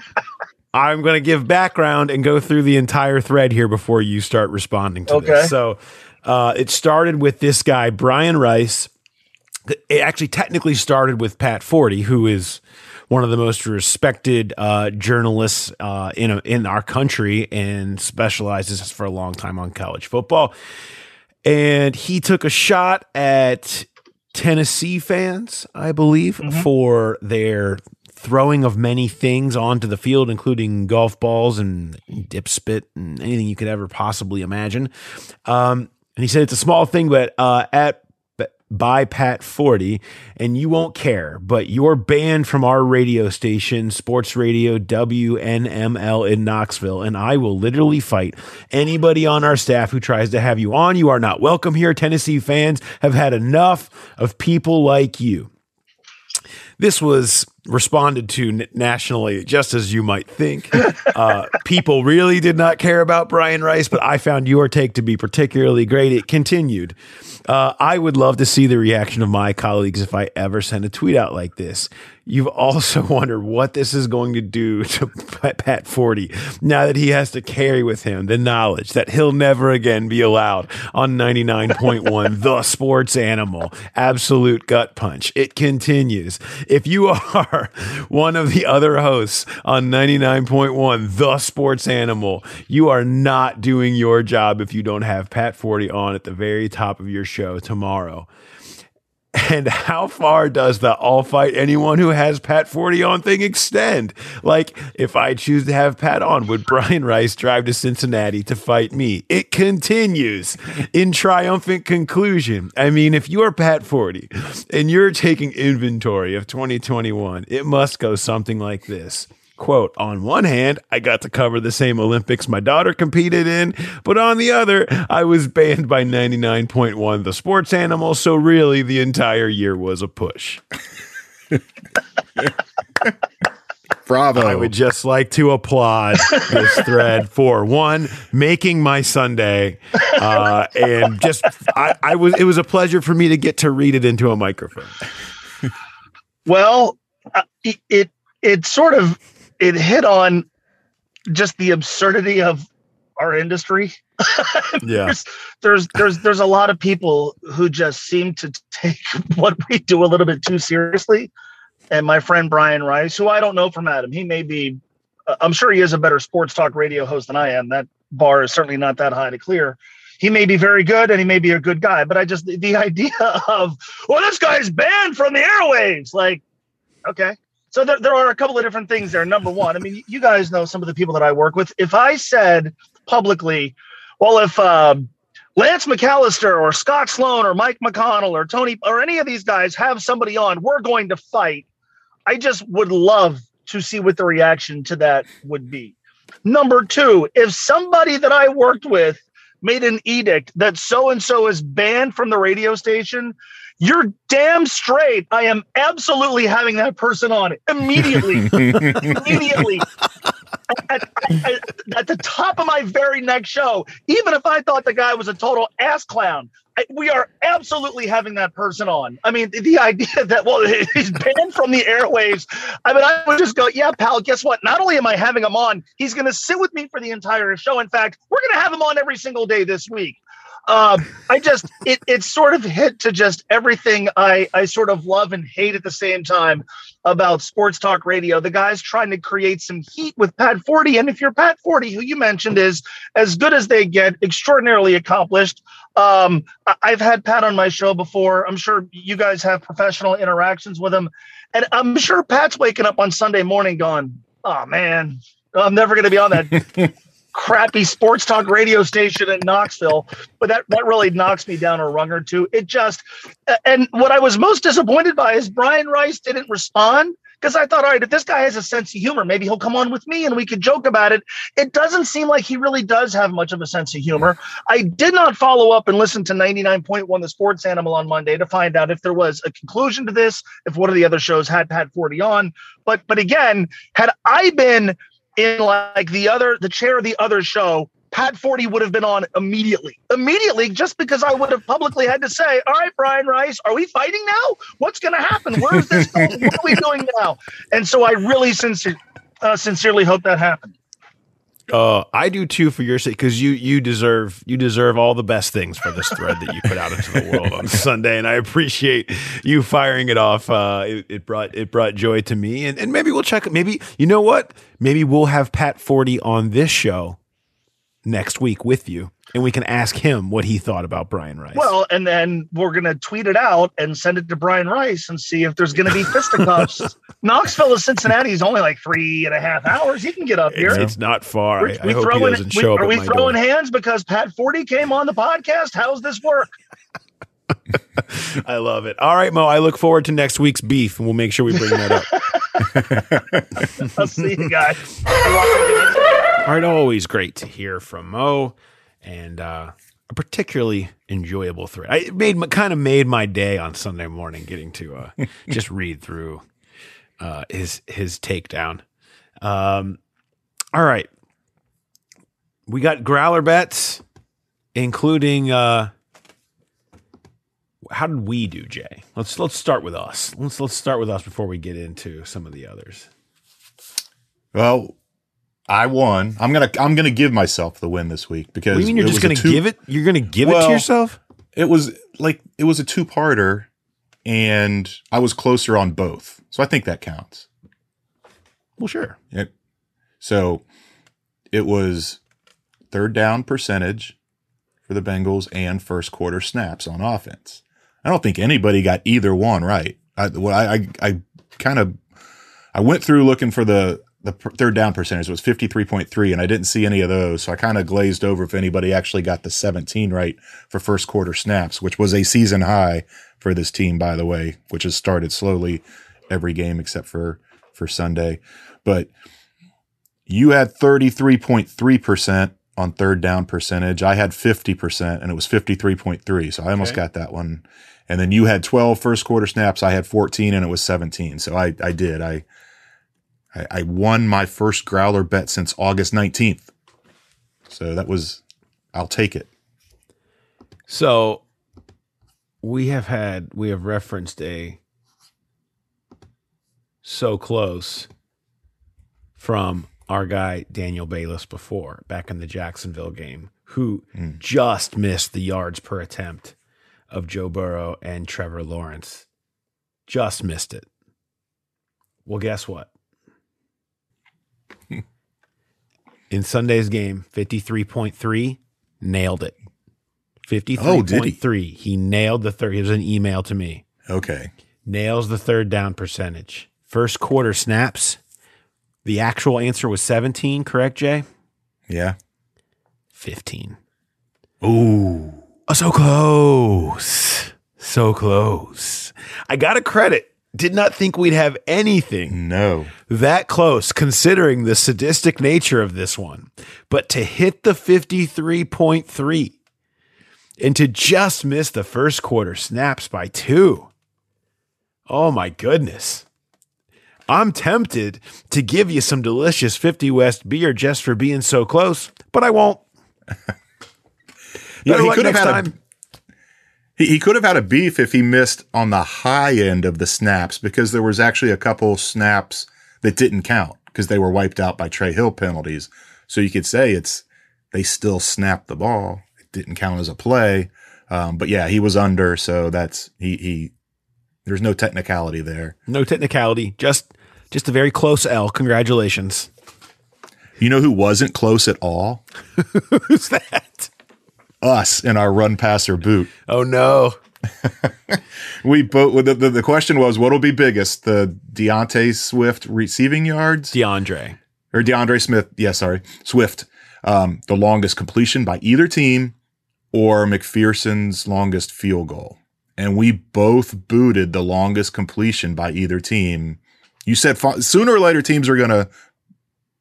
[SPEAKER 1] I'm going to give background and go through the entire thread here before you start responding to
[SPEAKER 3] Okay.
[SPEAKER 1] this. So, uh, it started with this guy, Brian Rice. It actually technically started with Pat Forde, who is one of the most respected uh, journalists uh, in a, in our country and specializes for a long time on college football. And he took a shot at Tennessee fans, I believe, for their throwing of many things onto the field, including golf balls and dip spit and anything you could ever possibly imagine. Um, and he said it's a small thing, but uh, at by Pat Forde, and you won't care, but you're banned from our radio station, Sports Radio WNML in Knoxville, and I will literally fight anybody on our staff who tries to have you on. You are not welcome here. Tennessee fans have had enough of people like you. This was responded to nationally, just as you might think. Uh, people really did not care about Brian Rice, but I found your take to be particularly great. It continued. Uh, I would love to see the reaction of my colleagues if I ever send a tweet out like this. You've also wondered what this is going to do to Pat Forde now that he has to carry with him the knowledge that he'll never again be allowed on 99.1, the sports animal. Absolute gut punch. It continues. If you are one of the other hosts on 99.1, the sports animal, you are not doing your job if you don't have Pat Forde on at the very top of your show tomorrow. And how far does the I'll fight anyone who has Pat Forde on thing extend? Like, if I choose to have Pat on, would Brian Rice drive to Cincinnati to fight me? It continues in triumphant conclusion. I mean, if you are Pat Forde and you're taking inventory of 2021, it must go something like this. Quote, on one hand, I got to cover the same Olympics my daughter competed in, but on the other, I was banned by 99.1 the sports animal, so really the entire year was a push.
[SPEAKER 2] Bravo.
[SPEAKER 1] I would just like to applaud this thread for one making my Sunday, uh, and just I, I was it was a pleasure for me to get to read it into a microphone.
[SPEAKER 3] Well, uh, it, it it sort of it hit on just the absurdity of our industry.
[SPEAKER 1] Yeah,
[SPEAKER 3] there's, there's there's there's a lot of people who just seem to take what we do a little bit too seriously. And my friend Brian Rice, who I don't know from Adam, he may be, uh, I'm sure he is a better sports talk radio host than I am. That bar is certainly not that high to clear. He may be very good and he may be a good guy, but I just the, the idea of well, this guy's banned from the airwaves, like, okay. So there, there are a couple of different things there. Number one, I mean, you guys know some of the people that I work with. If I said publicly, well, if um, Lance McAllister or Scott Sloan or Mike McConnell or Tony or any of these guys have somebody on, we're going to fight. I just would love to see what the reaction to that would be. Number two, if somebody that I worked with made an edict that so and so is banned from the radio station, you're damn straight. I am absolutely having that person on immediately. immediately. At, at, at, the top of my very next show, even if I thought the guy was a total ass clown, I, we are absolutely having that person on. I mean, the, the idea that, well, he's banned from the airwaves. I mean, I would just go, yeah, pal, guess what? Not only am I having him on, he's going to sit with me for the entire show. In fact, we're going to have him on every single day this week. Um, I just it it sort of hit to just everything I I sort of love and hate at the same time about sports talk radio. The guys trying to create some heat with Pat Forde, and if you're Pat Forde, who you mentioned is as good as they get, extraordinarily accomplished. Um, I've had Pat on my show before. I'm sure you guys have professional interactions with him, and I'm sure Pat's waking up on Sunday morning going, "Oh man, I'm never going to be on that." crappy sports talk radio station in Knoxville, but that that really knocks me down a rung or two. It just and what I was most disappointed by is Brian Rice didn't respond because I thought, all right, if this guy has a sense of humor, maybe he'll come on with me and we could joke about it. It doesn't seem like he really does have much of a sense of humor. I did not follow up and listen to 99.1 The Sports Animal on Monday to find out if there was a conclusion to this, if one of the other shows had had Forde on. But but again, had I been in like the other the chair of the other show pat forde would have been on immediately. Immediately just because i would have publicly had to say all right brian rice are we fighting now? What's going to happen where's this going? what are we doing now? And so i really sincere, uh, sincerely hope that happens
[SPEAKER 1] uh, I do too for your sake because you you deserve you deserve all the best things for this thread that you put out into the world on Sunday, and I appreciate you firing it off. Uh, it, it brought it brought joy to me, and, and maybe we'll check. Maybe you know what? Maybe we'll have Pat Forde on this show next week with you, and we can ask him what he thought about Brian Rice.
[SPEAKER 3] well and then we're going to tweet it out and send it to brian rice and see if there's going to be fisticuffs knoxville to cincinnati is only like three and a half hours he can get up here
[SPEAKER 1] it's, it's not far. I,
[SPEAKER 3] we,
[SPEAKER 1] I he doesn't
[SPEAKER 3] we,
[SPEAKER 1] show up.
[SPEAKER 3] are we throwing
[SPEAKER 1] door.
[SPEAKER 3] hands because Pat Forde came on the podcast? How's this work?
[SPEAKER 1] I love it. All right, Mo. I look forward to next week's beef, and we'll make sure we bring that up.
[SPEAKER 3] I'll see you guys.
[SPEAKER 1] All right, always great to hear from Mo, and uh, a particularly enjoyable thread. I it made kind of made my day on Sunday morning getting to uh, just read through uh, his his takedown. Um, all right, we got growler bets, including. Uh, how did we do, Jay? Let's let's start with us. Let's let's start with us before we get into some of the others.
[SPEAKER 2] Well, I won. I'm gonna I'm gonna give myself the win this week because
[SPEAKER 1] you mean you're just going to
[SPEAKER 2] two-
[SPEAKER 1] give it? You're to give it to yourself?
[SPEAKER 2] It was like it was a two parter, and I was closer on both, so I think that counts.
[SPEAKER 1] Well, sure.
[SPEAKER 2] It, so it was third down percentage for the Bengals and first quarter snaps on offense. I don't think anybody got either one right. I, what I, I, I kind of, I went through looking for the, the per- third down percentage was 53.3 and I didn't see any of those. So I kind of glazed over if anybody actually got the 17 right for first quarter snaps, which was a season high for this team, by the way, which has started slowly every game except for, for Sunday. But you had 33.3% on third down percentage. I had 50% and it was 53.3. So I almost
[SPEAKER 1] Okay.
[SPEAKER 2] got that one. And then you had 12 first quarter snaps. I had 14 and it was 17. So I, I did. I, I, I won my first growler bet since August 19th. So that was, I'll take it.
[SPEAKER 1] So we have had we have referenced a so close from our guy Daniel Bayless before back in the Jacksonville game, who hmm. just missed the yards per attempt of Joe Burrow and Trevor Lawrence. Just missed it. Well, guess what? In Sunday's game, 53.3, nailed it.
[SPEAKER 2] Oh, did he?
[SPEAKER 1] 53.3. he nailed the third. It was an email to me.
[SPEAKER 2] Okay.
[SPEAKER 1] Nails the third down percentage. First quarter snaps. The actual answer was 17, correct, Jay?
[SPEAKER 2] Yeah.
[SPEAKER 1] 15.
[SPEAKER 2] Ooh.
[SPEAKER 1] Oh, so close. So close. I got to credit. Did not think we'd have anything
[SPEAKER 2] No.
[SPEAKER 1] that close considering the sadistic nature of this one. But to hit the 53.3 and to just miss the first quarter snaps by two. Oh my goodness. I'm tempted to give you some delicious 50 West beer just for being so close, but I won't.
[SPEAKER 2] Yeah,
[SPEAKER 1] Better
[SPEAKER 2] he could have had a he, he could have had a beef if he missed on the high end of the snaps because there was actually a couple snaps that didn't count because they were wiped out by Trey Hill penalties. So you could say it's they still snapped the ball. It didn't count as a play. Um, but yeah, he was under, so that's he he there's no technicality there.
[SPEAKER 1] No technicality, just just a very close L. Congratulations.
[SPEAKER 2] You know who wasn't close at all?
[SPEAKER 1] Who's that?
[SPEAKER 2] Us in our run passer boot.
[SPEAKER 1] Oh no.
[SPEAKER 2] We both the, the, the question was what'll be biggest, the Deontay Swift receiving yards
[SPEAKER 1] D'Andre.
[SPEAKER 2] or DeAndre Smith, yeah, sorry, Swift, um, the longest completion by either team, or McPherson's longest field goal. And we both booted the longest completion by either team. You said sooner or later teams are going to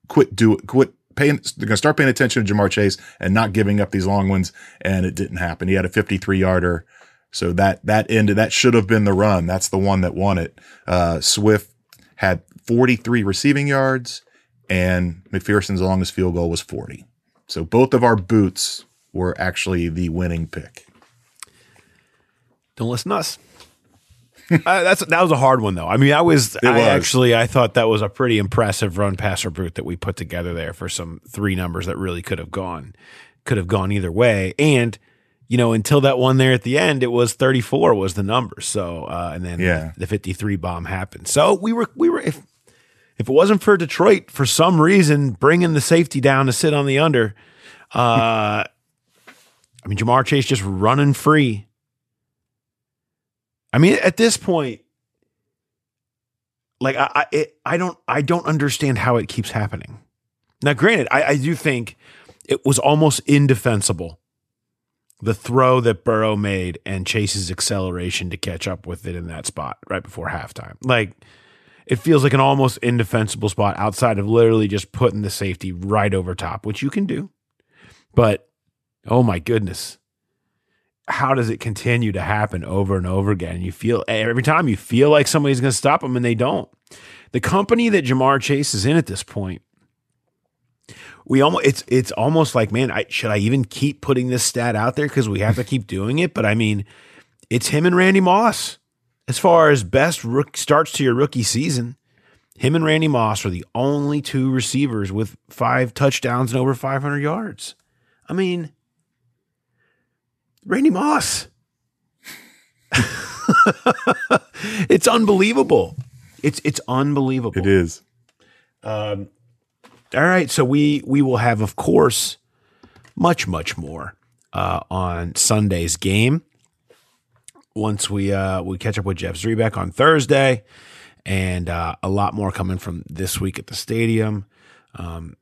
[SPEAKER 2] quit do quit paying. They're going to start paying attention to Ja'Marr Chase and not giving up these long ones. And it didn't happen. He had a 53 yarder. So that, that ended, that should have been the run. That's the one that won it. Uh, Swift had 43 receiving yards and McPherson's longest field goal was 40. So both of our boots were actually the winning pick.
[SPEAKER 1] Don't listen to us. Uh, that's that was a hard one though. I mean, I was, I
[SPEAKER 2] was.
[SPEAKER 1] actually I thought that was a pretty impressive run passer brute that we put together there for some three numbers that really could have gone could have gone either way. And you know, until that one there at the end, it was 34 was the number. So uh, and then
[SPEAKER 2] Yeah.
[SPEAKER 1] the 53 bomb happened. So we were we were if if it wasn't for Detroit for some reason bringing the safety down to sit on the under, uh, I mean Ja'Marr Chase just running free. I mean, at this point, like I, I, it, I don't, I don't understand how it keeps happening. Now, granted, I, I do think it was almost indefensible. The throw that Burrow made and Chase's acceleration to catch up with it in that spot right before halftime. Like, it feels like an almost indefensible spot outside of literally just putting the safety right over top, which you can do. But oh my goodness, how does it continue to happen over and over again? You feel every time you feel like somebody's going to stop them and they don't. The company that Ja'Marr Chase is in at this point, we almost it's it's almost like man, I, should I even keep putting this stat out there because we have to keep doing it? But I mean, it's him and Randy Moss as far as best rook, starts to your rookie season. Him and Randy Moss are the only two receivers with five touchdowns and over 500 yards. I mean, Randy Moss. it's unbelievable. It's it's unbelievable.
[SPEAKER 2] It is.
[SPEAKER 1] All right, so we we will have, of course, much much more uh, on Sunday's game. Once we uh, we catch up with Jeff Zrebiec on Thursday, and uh, a lot more coming from this week at the stadium. Um,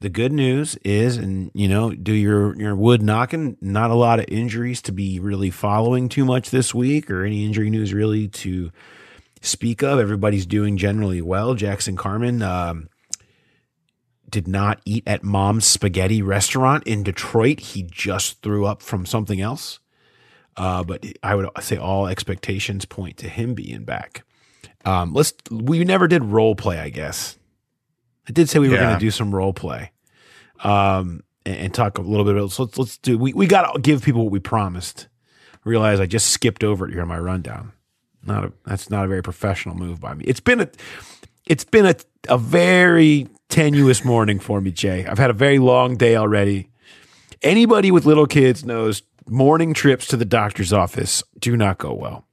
[SPEAKER 1] the good news is, and you know, do your your wood knocking. Not a lot of injuries to be really following too much this week, or any injury news really to speak of. Everybody's doing generally well. Jackson Carman. Um, did not eat at mom's spaghetti restaurant in Detroit. He just threw up from something else. Uh, but I would say all expectations point to him being back. Um, let's. We never did role play. I guess I did say we were going to do some role play, um, and, and talk a little bit about. So let's let's do. We we got to give people what we promised. Realize I just skipped over it here in my rundown. Not a. That's not a very professional move by me. It's been a. It's been a a very tenuous morning for me, Jay. I've had a very long day already. Anybody with little kids knows morning trips to the doctor's office do not go well.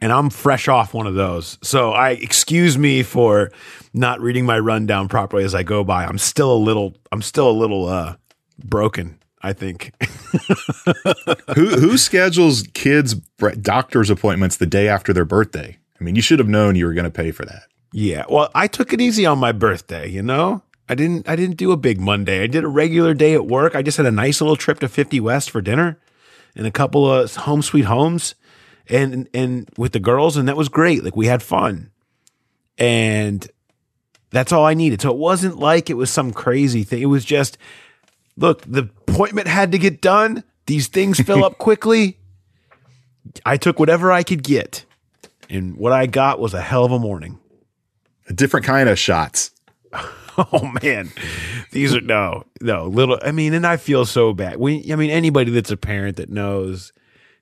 [SPEAKER 1] And I'm fresh off one of those. So I excuse me for not reading my rundown properly as I go by. I'm still a little I'm still a little uh broken, I think.
[SPEAKER 2] who who schedules kids' doctor's appointments the day after their birthday? I mean, you should have known you were going to pay for that.
[SPEAKER 1] Yeah. Well, I took it easy on my birthday, you know? I didn't I didn't do a big Monday. I did a regular day at work. I just had a nice little trip to 50 West for dinner and a couple of home sweet homes and and with the girls and that was great. Like we had fun. And that's all I needed. So it wasn't like it was some crazy thing. It was just look, the appointment had to get done. These things fill up quickly. I took whatever I could get. And what I got was a hell of a morning.
[SPEAKER 2] A different kind of shots.
[SPEAKER 1] Oh man, these are no, no little. I mean, and I feel so bad. We, I mean, anybody that's a parent that knows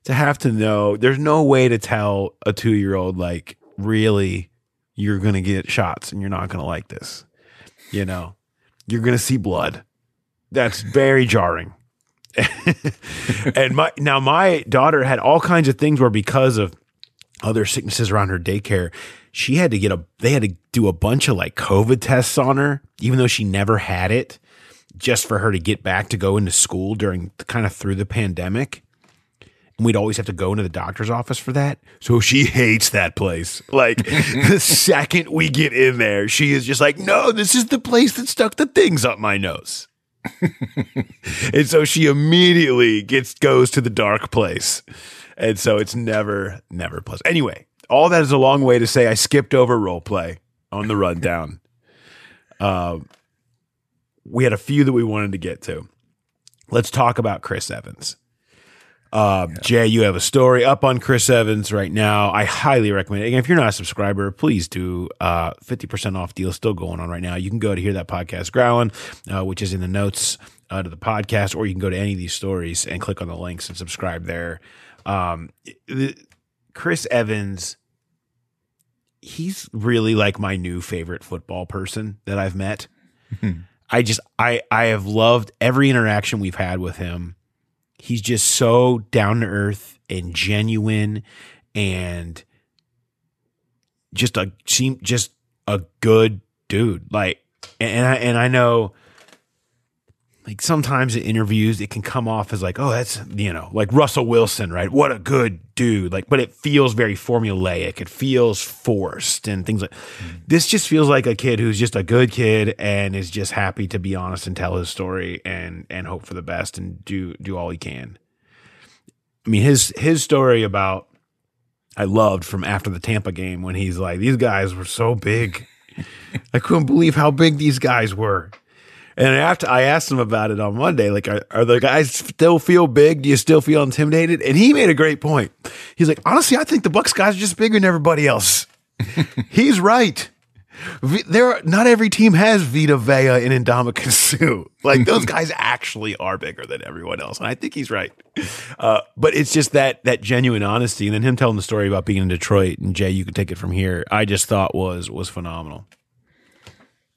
[SPEAKER 1] to have to know, there's no way to tell a two year old like really you're gonna get shots and you're not gonna like this. You know, you're gonna see blood. That's very jarring. and my now my daughter had all kinds of things where because of other sicknesses around her daycare, she had to get a they had to do a bunch of like COVID tests on her, even though she never had it, just for her to get back to go into school during kind of through the pandemic. And we'd always have to go into the doctor's office for that. So she hates that place. Like the second we get in there, she is just like, no, this is the place that stuck the things up my nose. and so she immediately gets goes to the dark place. And so it's never, never pleasant. Anyway, all that is a long way to say I skipped over role play on the rundown. um, we had a few that we wanted to get to. Let's talk about Chris Evans. Um, Jay, you have a story up on Chris Evans right now. I highly recommend it. Again, if you're not a subscriber, please do. Uh, 50% off deal still going on right now. You can go to hear that podcast growling, uh, which is in the notes uh, to the podcast, or you can go to any of these stories and click on the links and subscribe there. Um, the, Chris Evans, he's really like my new favorite football person that I've met. I just I I have loved every interaction we've had with him. He's just so down to earth and genuine and just a seem just a good dude. Like and I and I know like sometimes in interviews it can come off as like, oh, that's you know, like Russell Wilson, right? What a good dude. Like, but it feels very formulaic. It feels forced and things like mm-hmm. this just feels like a kid who's just a good kid and is just happy to be honest and tell his story and and hope for the best and do do all he can. I mean his his story about I loved from after the Tampa game when he's like, these guys were so big. I couldn't believe how big these guys were. And after I asked him about it on Monday, like, are, are the guys still feel big? Do you still feel intimidated? And he made a great point. He's like, honestly, I think the Bucs guys are just bigger than everybody else. He's right. V- There, are, not every team has Vita Vea and Ndamukong Suh. Like those guys actually are bigger than everyone else, and I think he's right. Uh, but it's just that that genuine honesty, and then him telling the story about being in Detroit. And Jay, you can take it from here. I just thought was was phenomenal.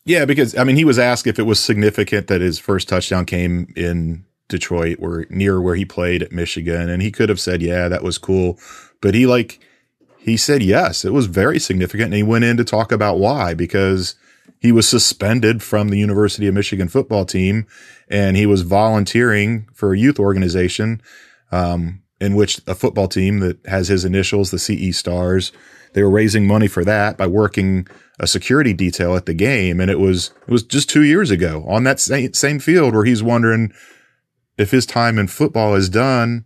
[SPEAKER 2] Yeah, because I mean, he was asked if it was significant that his first touchdown came in Detroit, or near where he played at Michigan, and he could have said, "Yeah, that was cool," but he like he said, "Yes, it was very significant," and he went in to talk about why because he was suspended from the University of Michigan football team, and he was volunteering for a youth organization, um, in which a football team that has his initials, the CE Stars, they were raising money for that by working a security detail at the game, and it was it was just two years ago on that same same field where he's wondering if his time in football is done,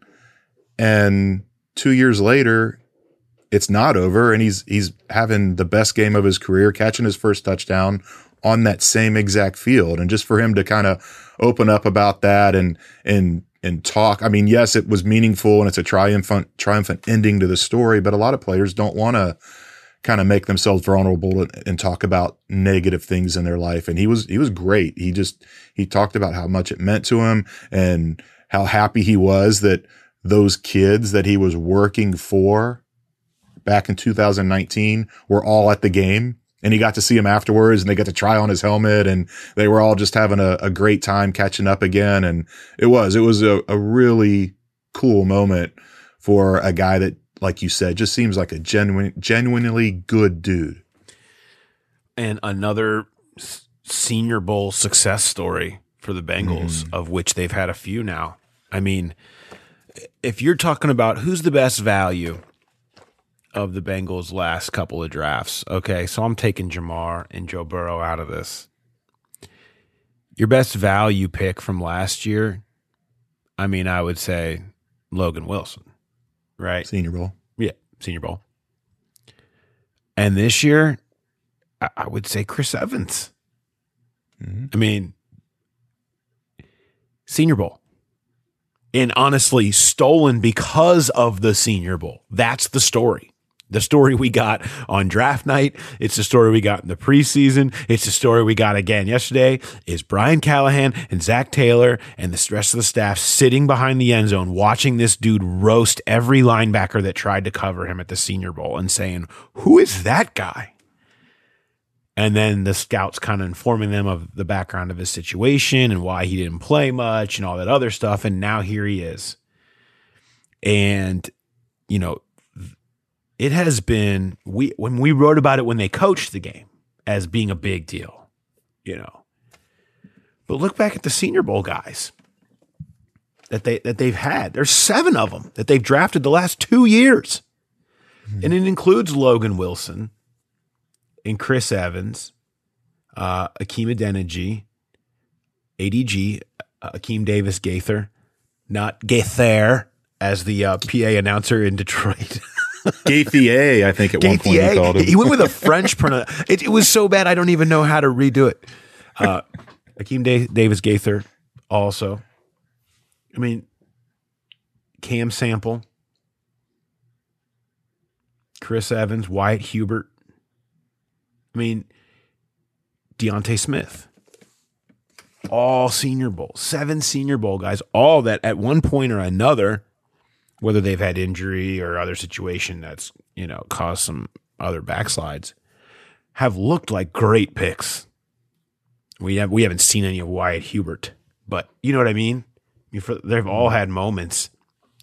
[SPEAKER 2] and two years later, it's not over, and he's he's having the best game of his career, catching his first touchdown, on that same exact field. And just for him to kind of open up about that and, and, and talk. I mean, yes, it was meaningful and it's a triumphant, triumphant ending to the story, but a lot of players don't want to kind of make themselves vulnerable and, and talk about negative things in their life. And he was, he was great. He just, he talked about how much it meant to him and how happy he was that those kids that he was working for back in 2019 were all at the game and he got to see him afterwards and they got to try on his helmet and they were all just having a, a great time catching up again. And it was, it was a, a really cool moment for a guy that, like you said, just seems like a genuine, genuinely good dude.
[SPEAKER 1] and another Senior Bowl success story for the Bengals, mm-hmm. of which they've had a few now. I mean, if you're talking about who's the best value of the Bengals' last couple of drafts, okay, so I'm taking Ja'Marr and Joe Burrow out of this. Your best value pick from last year, I mean, I would say Logan Wilson, right?
[SPEAKER 2] Senior Bowl.
[SPEAKER 1] Yeah, Senior Bowl. And this year, I, I would say Chris Evans. Mm-hmm. I mean, Senior Bowl. And honestly, stolen because of the Senior Bowl. That's the story. The story we got on draft night. It's the story we got in the preseason. It's the story we got again yesterday. Is Brian Callahan and Zac Taylor and the rest of the staff sitting behind the end zone watching this dude roast every linebacker that tried to cover him at the Senior Bowl and saying, Who is that guy? And then the scouts kind of informing them of the background of his situation and why he didn't play much and all that other stuff. And now here he is. And, you know, it has been we when we wrote about it when they coached the game as being a big deal, you know. But look back at the Senior Bowl guys that they that they've had. There's seven of them that they've drafted the last two years, and it includes Logan Wilson and Chris Evans, uh, Hakeem Adeniji, ADG, uh, Akeem Davis Gaither, not Gaither as the uh, PA announcer in Detroit.
[SPEAKER 2] Gaithier, I think at one point he called him.
[SPEAKER 1] He went with a French pronunciation. It, it was so bad I don't even know how to redo it. Uh, Akeem da- Davis Gaither also. I mean, Cam Sample, Chris Evans, Wyatt Hubert. I mean, D'Ante Smith. All Senior Bowl, seven Senior Bowl guys, all that at one point or another, whether they've had injury or other situation that's you know caused some other backslides, have looked like great picks. We have we haven't seen any of Wyatt Hubert, but you know what I mean. I mean, for, they've all mm-hmm. had moments,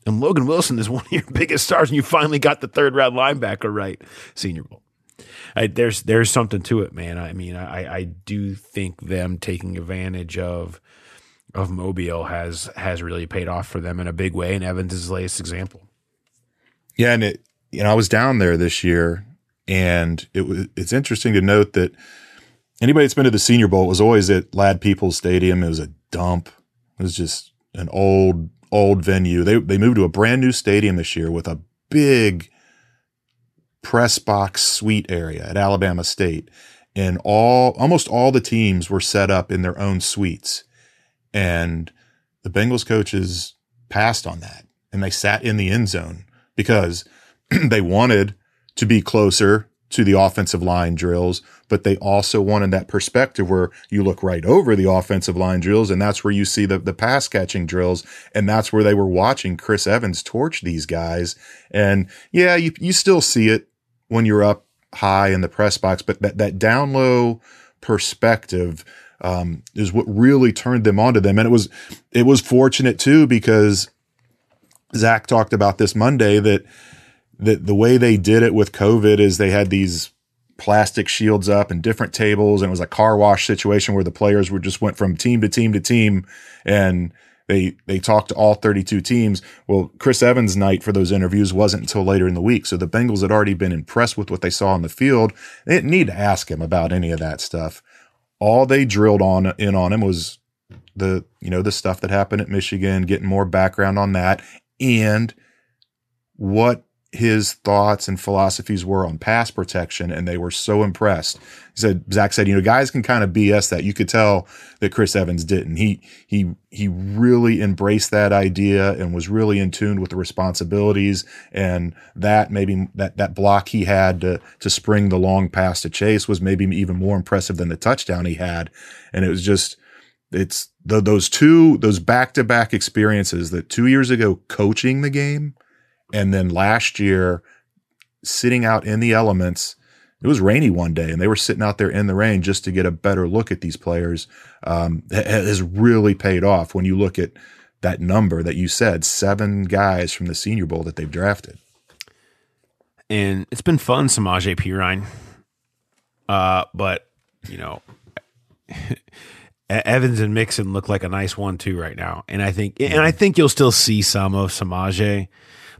[SPEAKER 1] and Logan Wilson is one of your biggest stars, and you finally got the third round linebacker right, Senior Bowl. I, there's there's something to it, man. I mean, I I do think them taking advantage of of Mobile has has really paid off for them in a big way, and Evans is the latest example.
[SPEAKER 2] Yeah, and it you know I was down there this year, and it was it's interesting to note that anybody that's been to the Senior Bowl was always at Ladd-Peebles Stadium. It was a dump. It was just an old old venue. They they moved to a brand new stadium this year with a big press box suite area at Alabama State, and all almost all the teams were set up in their own suites, and the Bengals coaches passed on that, and they sat in the end zone because they wanted to be closer to the offensive line drills, but they also wanted that perspective where you look right over the offensive line drills, and that's where you see the, the pass catching drills, and that's where they were watching Chris Evans torch these guys. And yeah, you, you still see it when you're up high in the press box, but that, that down low perspective um, is what really turned them onto them. And it was it was fortunate too because Zac talked about this Monday that that the way they did it with COVID is they had these plastic shields up and different tables, and it was a car wash situation where the players were just went from team to team to team, and they they talked to all 32 teams. Well, Chris Evans' night for those interviews wasn't until later in the week, so the Bengals had already been impressed with what they saw on the field. They didn't need to ask him about any of that stuff. All they drilled on in on him was the you know the stuff that happened at Michigan, getting more background on that, and what his thoughts and philosophies were on pass protection, and they were so impressed. He said, Zac said, you know, guys can kind of BS that. You could tell that Chris Evans didn't. He he he really embraced that idea and was really in tune with the responsibilities and that maybe that that block he had to to spring the long pass to Chase was maybe even more impressive than the touchdown he had. And it was just it's the, those two those back to back experiences that two years ago coaching the game and then last year, sitting out in the elements, it was rainy one day and they were sitting out there in the rain just to get a better look at these players um, has really paid off when you look at that number that you said seven guys from the senior bowl that they've drafted
[SPEAKER 1] and it's been fun Samaje Perine. Uh, but you know, Evans and Mixon look like a nice one too right now, and I think and I think you'll still see some of Samaje.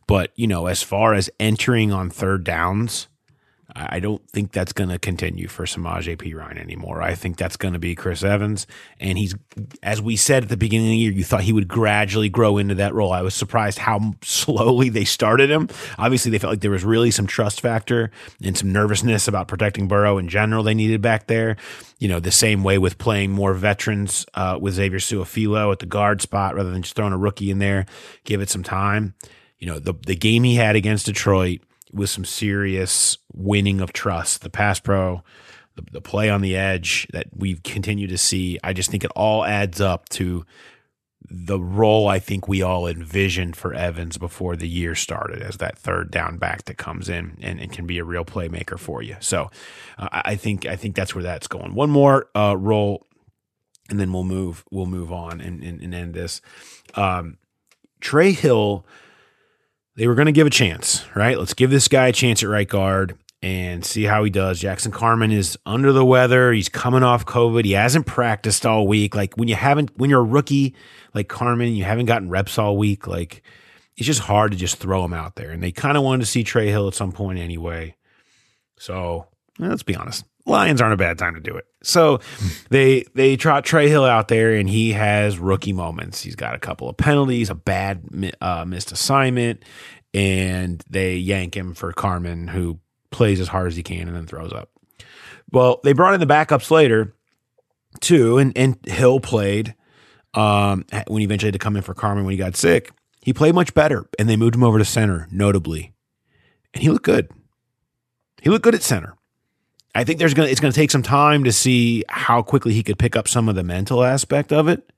[SPEAKER 1] But, you know, as far as entering on third downs, I don't think that's going to continue for Samaje Perine anymore. I think that's going to be Chris Evans. And he's, as we said at the beginning of the year, you thought he would gradually grow into that role. I was surprised how slowly they started him. Obviously, they felt like there was really some trust factor and some nervousness about protecting Burrow in general they needed back there. You know, the same way with playing more veterans uh, with Xavier Su'a-Filo at the guard spot rather than just throwing a rookie in there, give it some time you know, the the game he had against Detroit was some serious winning of trust. The pass pro, the, the play on the edge that we continue to see. I just think it all adds up to the role I think we all envisioned for Evans before the year started as that third down back that comes in and, and can be a real playmaker for you. So uh, I think I think that's where that's going. One more uh, role, and then we'll move we'll move on and, and, and end this. Um, Trey Hill they were going to give a chance, right? Let's give this guy a chance at right guard and see how he does. Jackson Carman is under the weather. He's coming off COVID. He hasn't practiced all week. Like when you haven't, when you're a rookie like Carman, you haven't gotten reps all week. Like it's just hard to just throw him out there. And they kind of wanted to see Trey Hill at some point anyway. So let's be honest. Lions aren't a bad time to do it. So they they trot Trey Hill out there, and he has rookie moments. He's got a couple of penalties, a bad uh, missed assignment, and they yank him for Carman, who plays as hard as he can and then throws up. Well, they brought in the backups later too, and and Hill played um, when he eventually had to come in for Carman when he got sick. He played much better, and they moved him over to center, notably, and he looked good. He looked good at center. I think there's gonna it's gonna take some time to see how quickly he could pick up some of the mental aspect of it.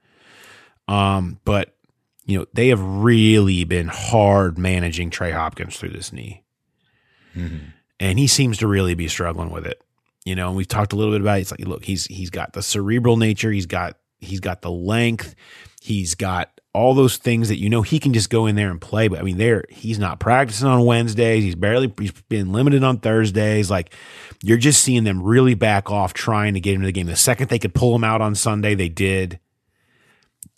[SPEAKER 1] Um, but you know they have really been hard managing Trey Hopkins through this knee, mm-hmm. and he seems to really be struggling with it. You know, and we've talked a little bit about it. It's like, look, he's he's got the cerebral nature, he's got he's got the length, he's got all those things that you know he can just go in there and play. But I mean, there he's not practicing on Wednesdays. He's barely he's been limited on Thursdays. Like you're just seeing them really back off trying to get into the game. The second they could pull him out on Sunday, they did.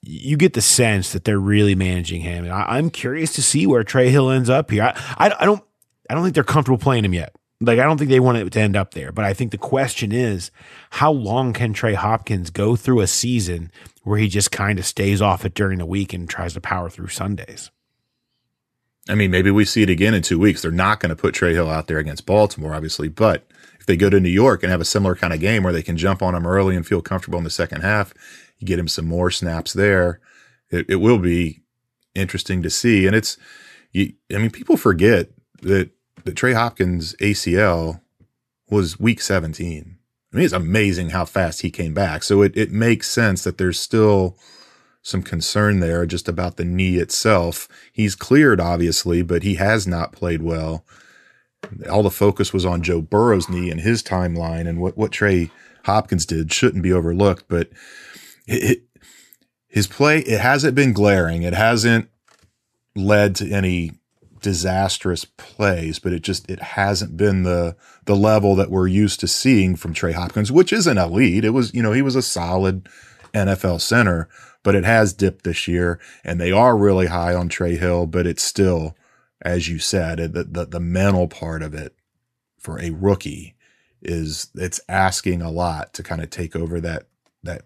[SPEAKER 1] You get the sense that they're really managing him. And I, am curious to see where Trey Hill ends up here. I, I, I don't I don't think they're comfortable playing him yet. Like I don't think they want it to end up there. But I think the question is, how long can Trey Hopkins go through a season where he just kind of stays off it during the week and tries to power through Sundays?
[SPEAKER 2] I mean, maybe we see it again in two weeks. They're not going to put Trey Hill out there against Baltimore, obviously, but if they go to New York and have a similar kind of game where they can jump on him early and feel comfortable in the second half, you get him some more snaps there. It, it will be interesting to see. And it's, you, I mean, people forget that, that Trey Hopkins ACL was week 17. I mean, it's amazing how fast he came back. So it, it makes sense that there's still some concern there just about the knee itself. He's cleared, obviously, but he has not played well all the focus was on Joe Burrow's knee and his timeline, and what what Trey Hopkins did shouldn't be overlooked. But it, it, his play it hasn't been glaring. It hasn't led to any disastrous plays, but it just it hasn't been the the level that we're used to seeing from Trey Hopkins, which isn't elite. It was you know he was a solid NFL center, but it has dipped this year, and they are really high on Trey Hill, but it's still as you said, the, the, the mental part of it for a rookie is it's asking a lot to kind of take over that, that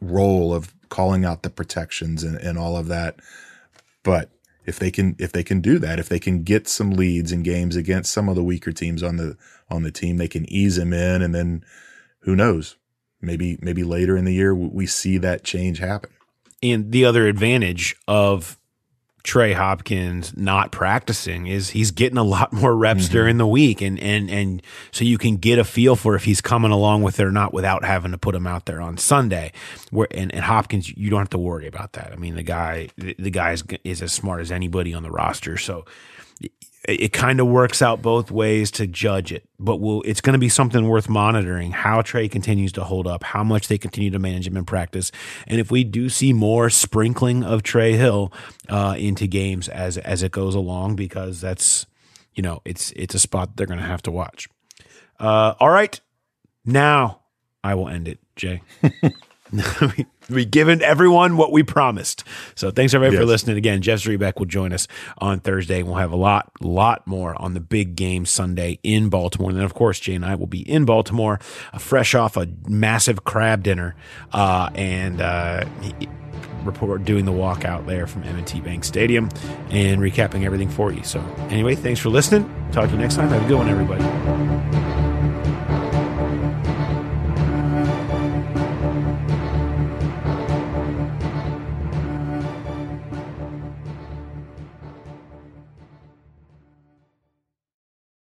[SPEAKER 2] role of calling out the protections and, and all of that. But if they can if they can do that, if they can get some leads in games against some of the weaker teams on the on the team, they can ease them in, and then who knows, maybe maybe later in the year we see that change happen.
[SPEAKER 1] And the other advantage of Trey Hopkins not practicing is he's getting a lot more reps mm-hmm. during the week and and and so you can get a feel for if he's coming along with it or not without having to put him out there on Sunday. Where and, and Hopkins you don't have to worry about that. I mean the guy the, the guy is, is as smart as anybody on the roster. So it kind of works out both ways to judge it, but we'll, it's going to be something worth monitoring how Trey continues to hold up, how much they continue to manage him in practice. And if we do see more sprinkling of Trey Hill uh, into games as, as it goes along, because that's, you know, it's, it's a spot they're going to have to watch. Uh, all right. Now I will end it, Jay. we given everyone what we promised. So thanks everybody yes. for listening. Again, Jeff Zrebiec will join us on Thursday. We'll have a lot, lot more on the big game Sunday in Baltimore. And then, of course, Jay and I will be in Baltimore, uh, fresh off a massive crab dinner, uh, and uh, report doing the walk out there from M&T Bank Stadium and recapping everything for you. So anyway, thanks for listening. Talk to you next time. Have a good one, everybody.